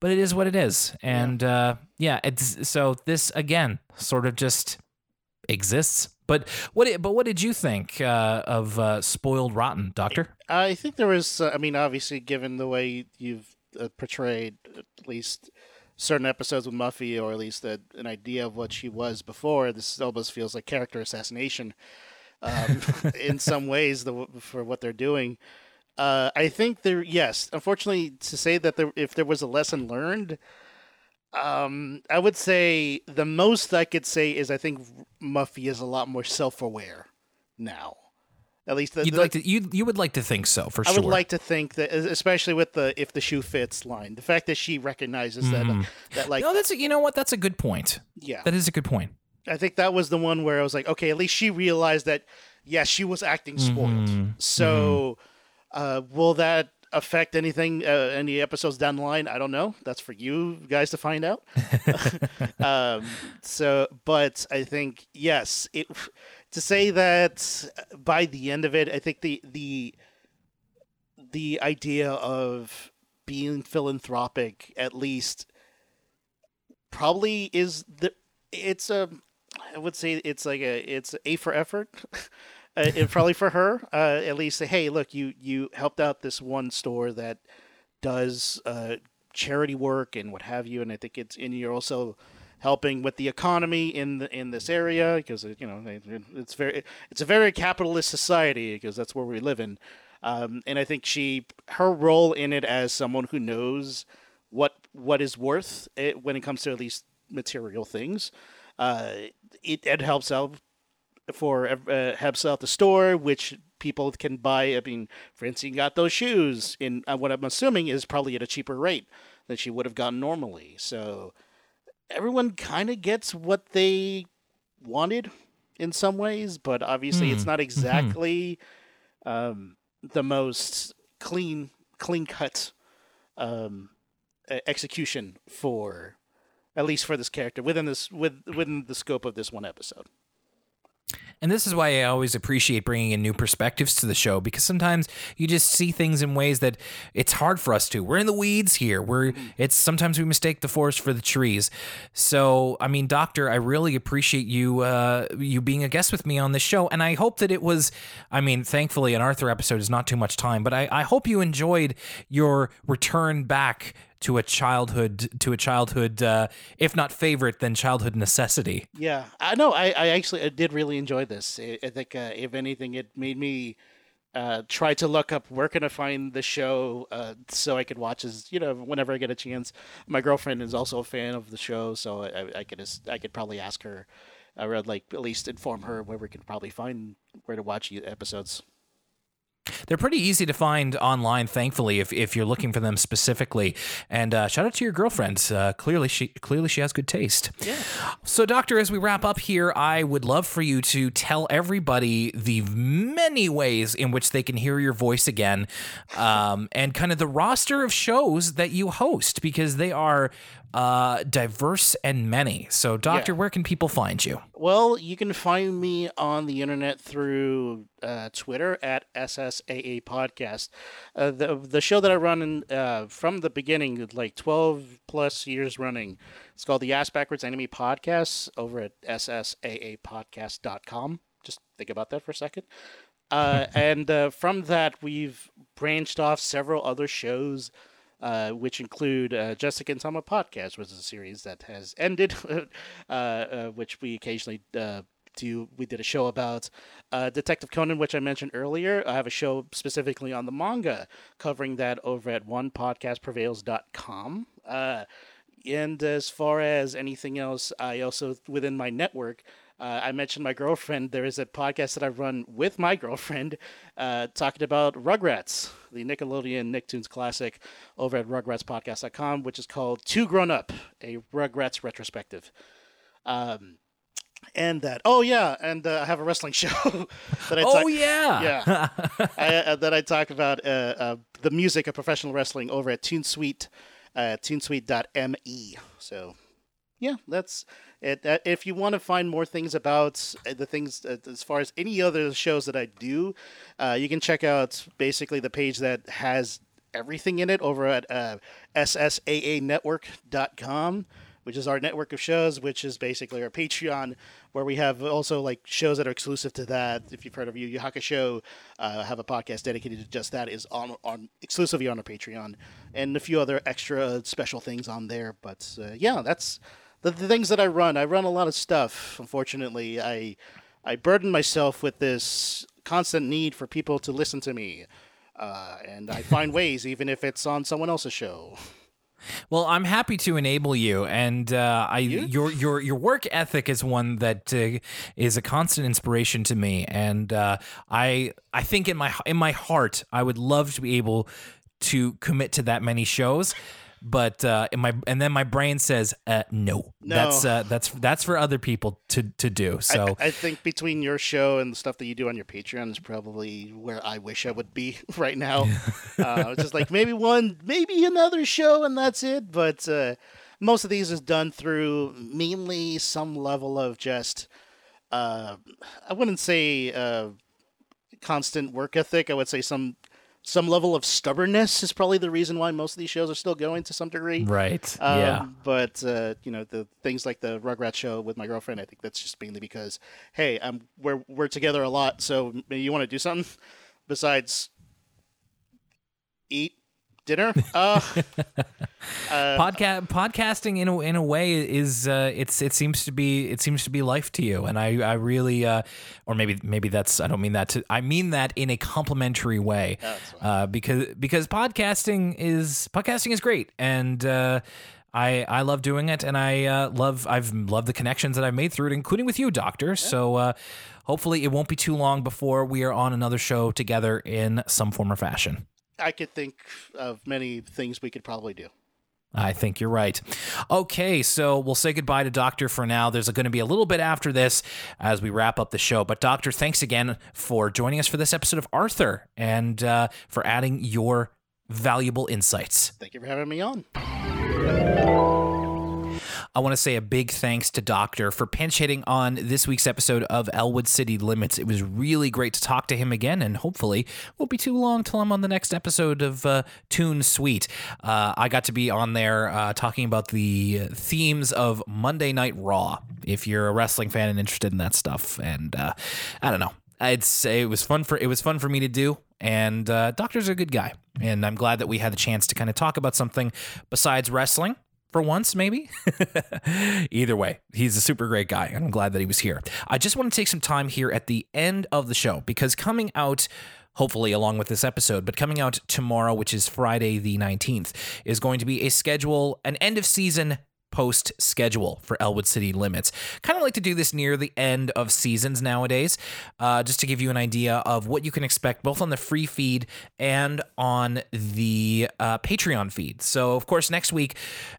but it is what it is. And yeah. uh, yeah, it's so this again sort of just exists. But what? But what did you think uh, of uh, Spoiled Rotten, Doctor? I think there was. Uh, I mean, obviously, given the way you've uh, portrayed at least certain episodes with Muffy, or at least a, an idea of what she was before, this almost feels like character assassination um, in some ways the, for what they're doing. Uh, I think there, yes. Unfortunately, to say that there, if there was a lesson learned, um, I would say the most I could say is I think Muffy is a lot more self-aware now. At least the, you'd the, like to you you would like to think so for I sure. I would like to think that, especially with the "if the shoe fits" line, the fact that she recognizes mm. that uh, that like no, that's a, you know what that's a good point. Yeah, that is a good point. I think that was the one where I was like, okay, at least she realized that yes, yeah, she was acting spoiled. Mm-hmm. So. Mm-hmm uh, will that affect anything, uh, any episodes down the line? I don't know. That's for you guys to find out. um, so, but I think yes, it to say that by the end of it, I think the the the idea of being philanthropic at least probably is the it's a I would say it's like a it's a for effort. uh, probably for her, uh, at least say, hey, look, you you helped out this one store that does uh, charity work and what have you, and I think it's and you're also helping with the economy in the, in this area because you know it's very it's a very capitalist society because that's where we live in, um, and I think she her role in it as someone who knows what what is worth it when it comes to at least material things. Uh, it, it helps out for uh, Hebs out the store, which people can buy. I mean, Francine got those shoes in uh, what I'm assuming is probably at a cheaper rate than she would have gotten normally. So everyone kind of gets what they wanted in some ways, but obviously it's not exactly um, the most clean clean cut um, execution for at least for this character within this with within the scope of this one episode. And this is why I always appreciate bringing in new perspectives to the show because sometimes you just see things in ways that it's hard for us to. We're in the weeds here. We're it's sometimes we mistake the forest for the trees. So, I mean, Doctor, I really appreciate you uh, you being a guest with me on this show, and I hope that it was. I mean, thankfully, an Arthur episode is not too much time, but I, I hope you enjoyed your return back to a childhood to a childhood, uh, if not favorite, then childhood necessity. Yeah, I know. I, I actually I did really enjoy this. I, I think uh, if anything, it made me uh, try to look up where can I find the show uh, so I could watch as you know whenever I get a chance. My girlfriend is also a fan of the show, so I, I could just, I could probably ask her, or like at least inform her where we can probably find where to watch episodes. They're pretty easy to find online, thankfully, if, if you're looking for them specifically. And uh, shout out to your girlfriend. Uh, clearly, she clearly she has good taste. Yeah. So, Doctor, as we wrap up here, I would love for you to tell everybody the many ways in which they can hear your voice again, um, and kind of the roster of shows that you host because they are uh, diverse and many. So, Doctor, Yeah. where can people find you? Well, you can find me on the internet through uh, Twitter at SSAA Podcast. Uh, the the show that I run in, uh, from the beginning, like twelve plus years running, it's called the Ass Backwards Anime Podcast over at SSAApodcast.com. Just think about that for a second. Uh, and uh, from that, we've branched off several other shows uh, which include uh, Jessica and Tama podcast, which is a series that has ended, uh, uh, which we occasionally uh, do. We did a show about uh, Detective Conan, which I mentioned earlier. I have a show specifically on the manga, covering that over at onepodcastprevails.com. Uh, and as far as anything else, I also within my network. Uh, I mentioned my girlfriend. There is a podcast that I run with my girlfriend, uh, talking about Rugrats, the Nickelodeon Nicktoons classic, over at RugratsPodcast.com, which is called Two Grown Up, a Rugrats retrospective. Um, and that. Oh yeah, and uh, I have a wrestling show that I Oh, talk- yeah. yeah, I, uh, that I talk about uh, uh, the music of professional wrestling over at Toon Sweet, uh, ToonSweet.me. So, yeah, that's it. If you want to find more things about uh, the things uh, as far as any other shows that I do, uh, you can check out basically the page that has everything in it over at uh, SSAAnetwork.com. Which is our network of shows, which is basically our Patreon, where we have also like shows that are exclusive to that. If you've heard of Yu Yu Hakusho, uh, have a podcast dedicated to just that is on on exclusively on our Patreon, and a few other extra special things on there. But uh, yeah, that's the, the things that I run. I run a lot of stuff. Unfortunately, I I burden myself with this constant need for people to listen to me, uh, and I find ways, even if it's on someone else's show. Well, I'm happy to enable you, and uh, I your your your work ethic is one that uh, is a constant inspiration to me, and uh, I I think in my in my heart I would love to be able to commit to that many shows. But uh, in my and then my brain says uh, no. No. That's uh, that's that's for other people to to do. So I, I think between your show and the stuff that you do on your Patreon is probably where I wish I would be right now. uh, it's just like maybe one, maybe another show, and that's it. But uh, most of these is done through mainly some level of just, uh, I wouldn't say uh, constant work ethic. I would say some some level of stubbornness is probably the reason why most of these shows are still going to some degree. right, Um, yeah. But uh, you know the things like the Rugrats show with my girlfriend, I think that's just mainly because hey, I'm we're we're together a lot, so maybe you want to do something besides eat dinner. Uh, uh, Podca- podcasting in a, in a way is uh, it's it seems to be it seems to be life to you. And I I really uh, or maybe maybe that's I don't mean that to I mean that in a complimentary way. Uh, because because podcasting is podcasting is great. And uh, I I love doing it. And I uh, love I've loved the connections that I've made through it including with you doctor. So uh, hopefully it won't be too long before we are on another show together in some form or fashion. I could think of many things we could probably do. I think you're right. Okay, so we'll say goodbye to Doctor for now. There's going to be a little bit after this as we wrap up the show. But, Doctor, thanks again for joining us for this episode of Arthur and uh, for adding your valuable insights. Thank you for having me on. I want to say a big thanks to Doctor for pinch hitting on this week's episode of Elwood City Limits. It was really great to talk to him again, and hopefully won't be too long till I'm on the next episode of uh, Toon Sweet. Uh, I got to be on there uh, talking about the themes of Monday Night Raw. If you're a wrestling fan and interested in that stuff, and uh, I don't know, say it was fun for it was fun for me to do. And uh, Doctor's a good guy, and I'm glad that we had the chance to kind of talk about something besides wrestling for once, maybe. Either way, he's a super great guy, and I'm glad that he was here. I just want to take some time here at the end of the show because coming out hopefully along with this episode, but coming out tomorrow, which is Friday the 19th, is going to be a schedule, an end of season post schedule for Elwood City Limits. Kind of like to do this near the end of seasons nowadays, uh, just to give you an idea of what you can expect both on the free feed and on the uh, Patreon feed. So, of course, next week,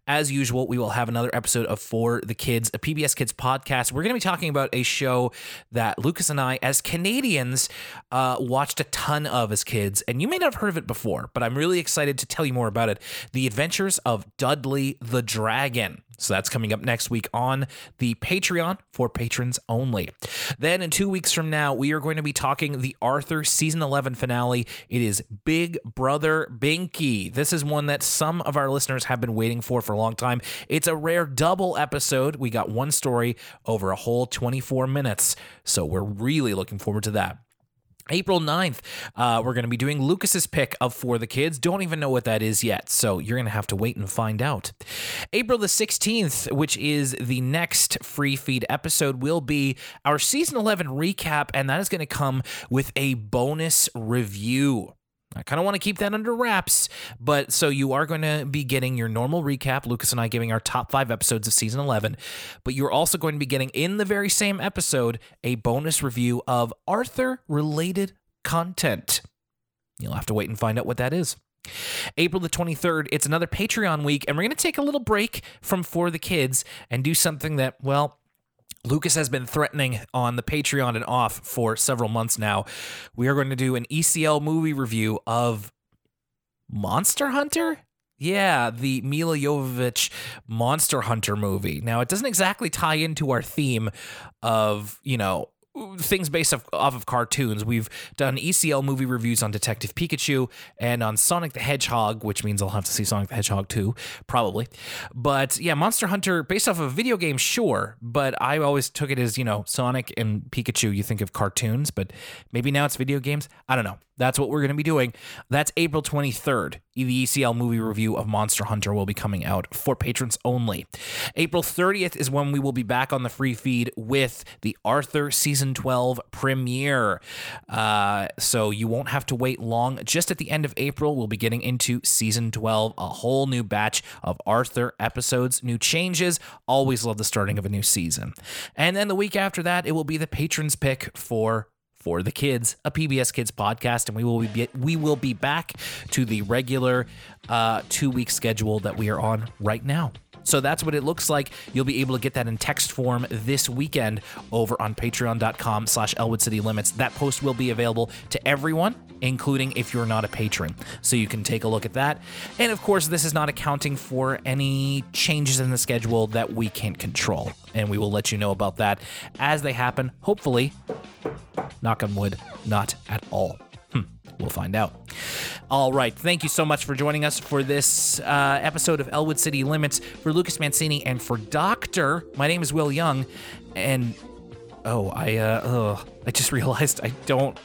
as usual, we will have another episode of For the Kids, a PBS Kids podcast. We're going to be talking about a show that Lucas and I, as Canadians, uh, watched a ton of as kids, and you may not have heard of it before, but I'm really excited to tell you more about it. The Adventures of Dudley the Dragon. So that's coming up next week on the Patreon for patrons only. Then in two weeks from now, we are going to be talking the Arthur season 11 finale. It is Big Brother Binky. This is one that some of our listeners have been waiting for for a long time. It's a rare double episode. We got one story over a whole 24 minutes. So we're really looking forward to that. April 9th, uh, we're going to be doing Lucas's pick of For the Kids. Don't even know what that is yet, so you're going to have to wait and find out. April the 16th, which is the next free feed episode, will be our season 11 recap, and that is going to come with a bonus review. I kind of want to keep that under wraps, but so you are going to be getting your normal recap, Lucas and I giving our top five episodes of season 11, but you're also going to be getting in the very same episode a bonus review of Arthur related content. You'll have to wait and find out what that is. April the 23rd, it's another Patreon week, and we're going to take a little break from For the Kids and do something that, well, Lucas has been threatening on the Patreon and off for several months now. We are going to do an ECL movie review of Monster Hunter. Yeah, the Milla Jovovich Monster Hunter movie. Now, it doesn't exactly tie into our theme of, you know, things based off, off of cartoons. We've done ECL movie reviews on Detective Pikachu and on Sonic the Hedgehog, which means I'll have to see Sonic the Hedgehog too, probably. But yeah, Monster Hunter based off of a video game, sure, but I always took it as, you know, Sonic and Pikachu, you think of cartoons, but maybe now it's video games. I don't know. That's what we're going to be doing. That's April 23rd. The ECL movie review of Monster Hunter will be coming out for patrons only. April 30th is when we will be back on the free feed with the Arthur Season 12 premiere. Uh, so you won't have to wait long. Just at the end of April, we'll be getting into Season 12, a whole new batch of Arthur episodes, new changes. Always love the starting of a new season. And then the week after that, it will be the patrons pick for for the kids, a PBS Kids podcast, and we will be we will be back to the regular uh, two week schedule that we are on right now. So that's what it looks like. You'll be able to get that in text form this weekend over on patreon.com slash Elwood City Limits. That post will be available to everyone, including if you're not a patron. So you can take a look at that. And of course, this is not accounting for any changes in the schedule that we can't control. And we will let you know about that as they happen, hopefully, knock on wood, not at all. We'll find out. All right. Thank you so much for joining us for this uh, episode of Elwood City Limits. For Lucas Mancini and for Doctor, my name is Will Young. And oh, I uh, I just realized I don't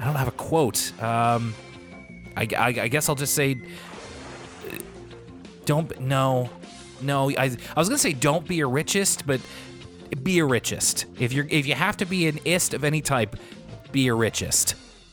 I don't have a quote. Um, I, I, I guess I'll just say don't no no I, I was gonna say don't be a richist, but be a richist. If you're if you have to be an ist of any type, be a richist.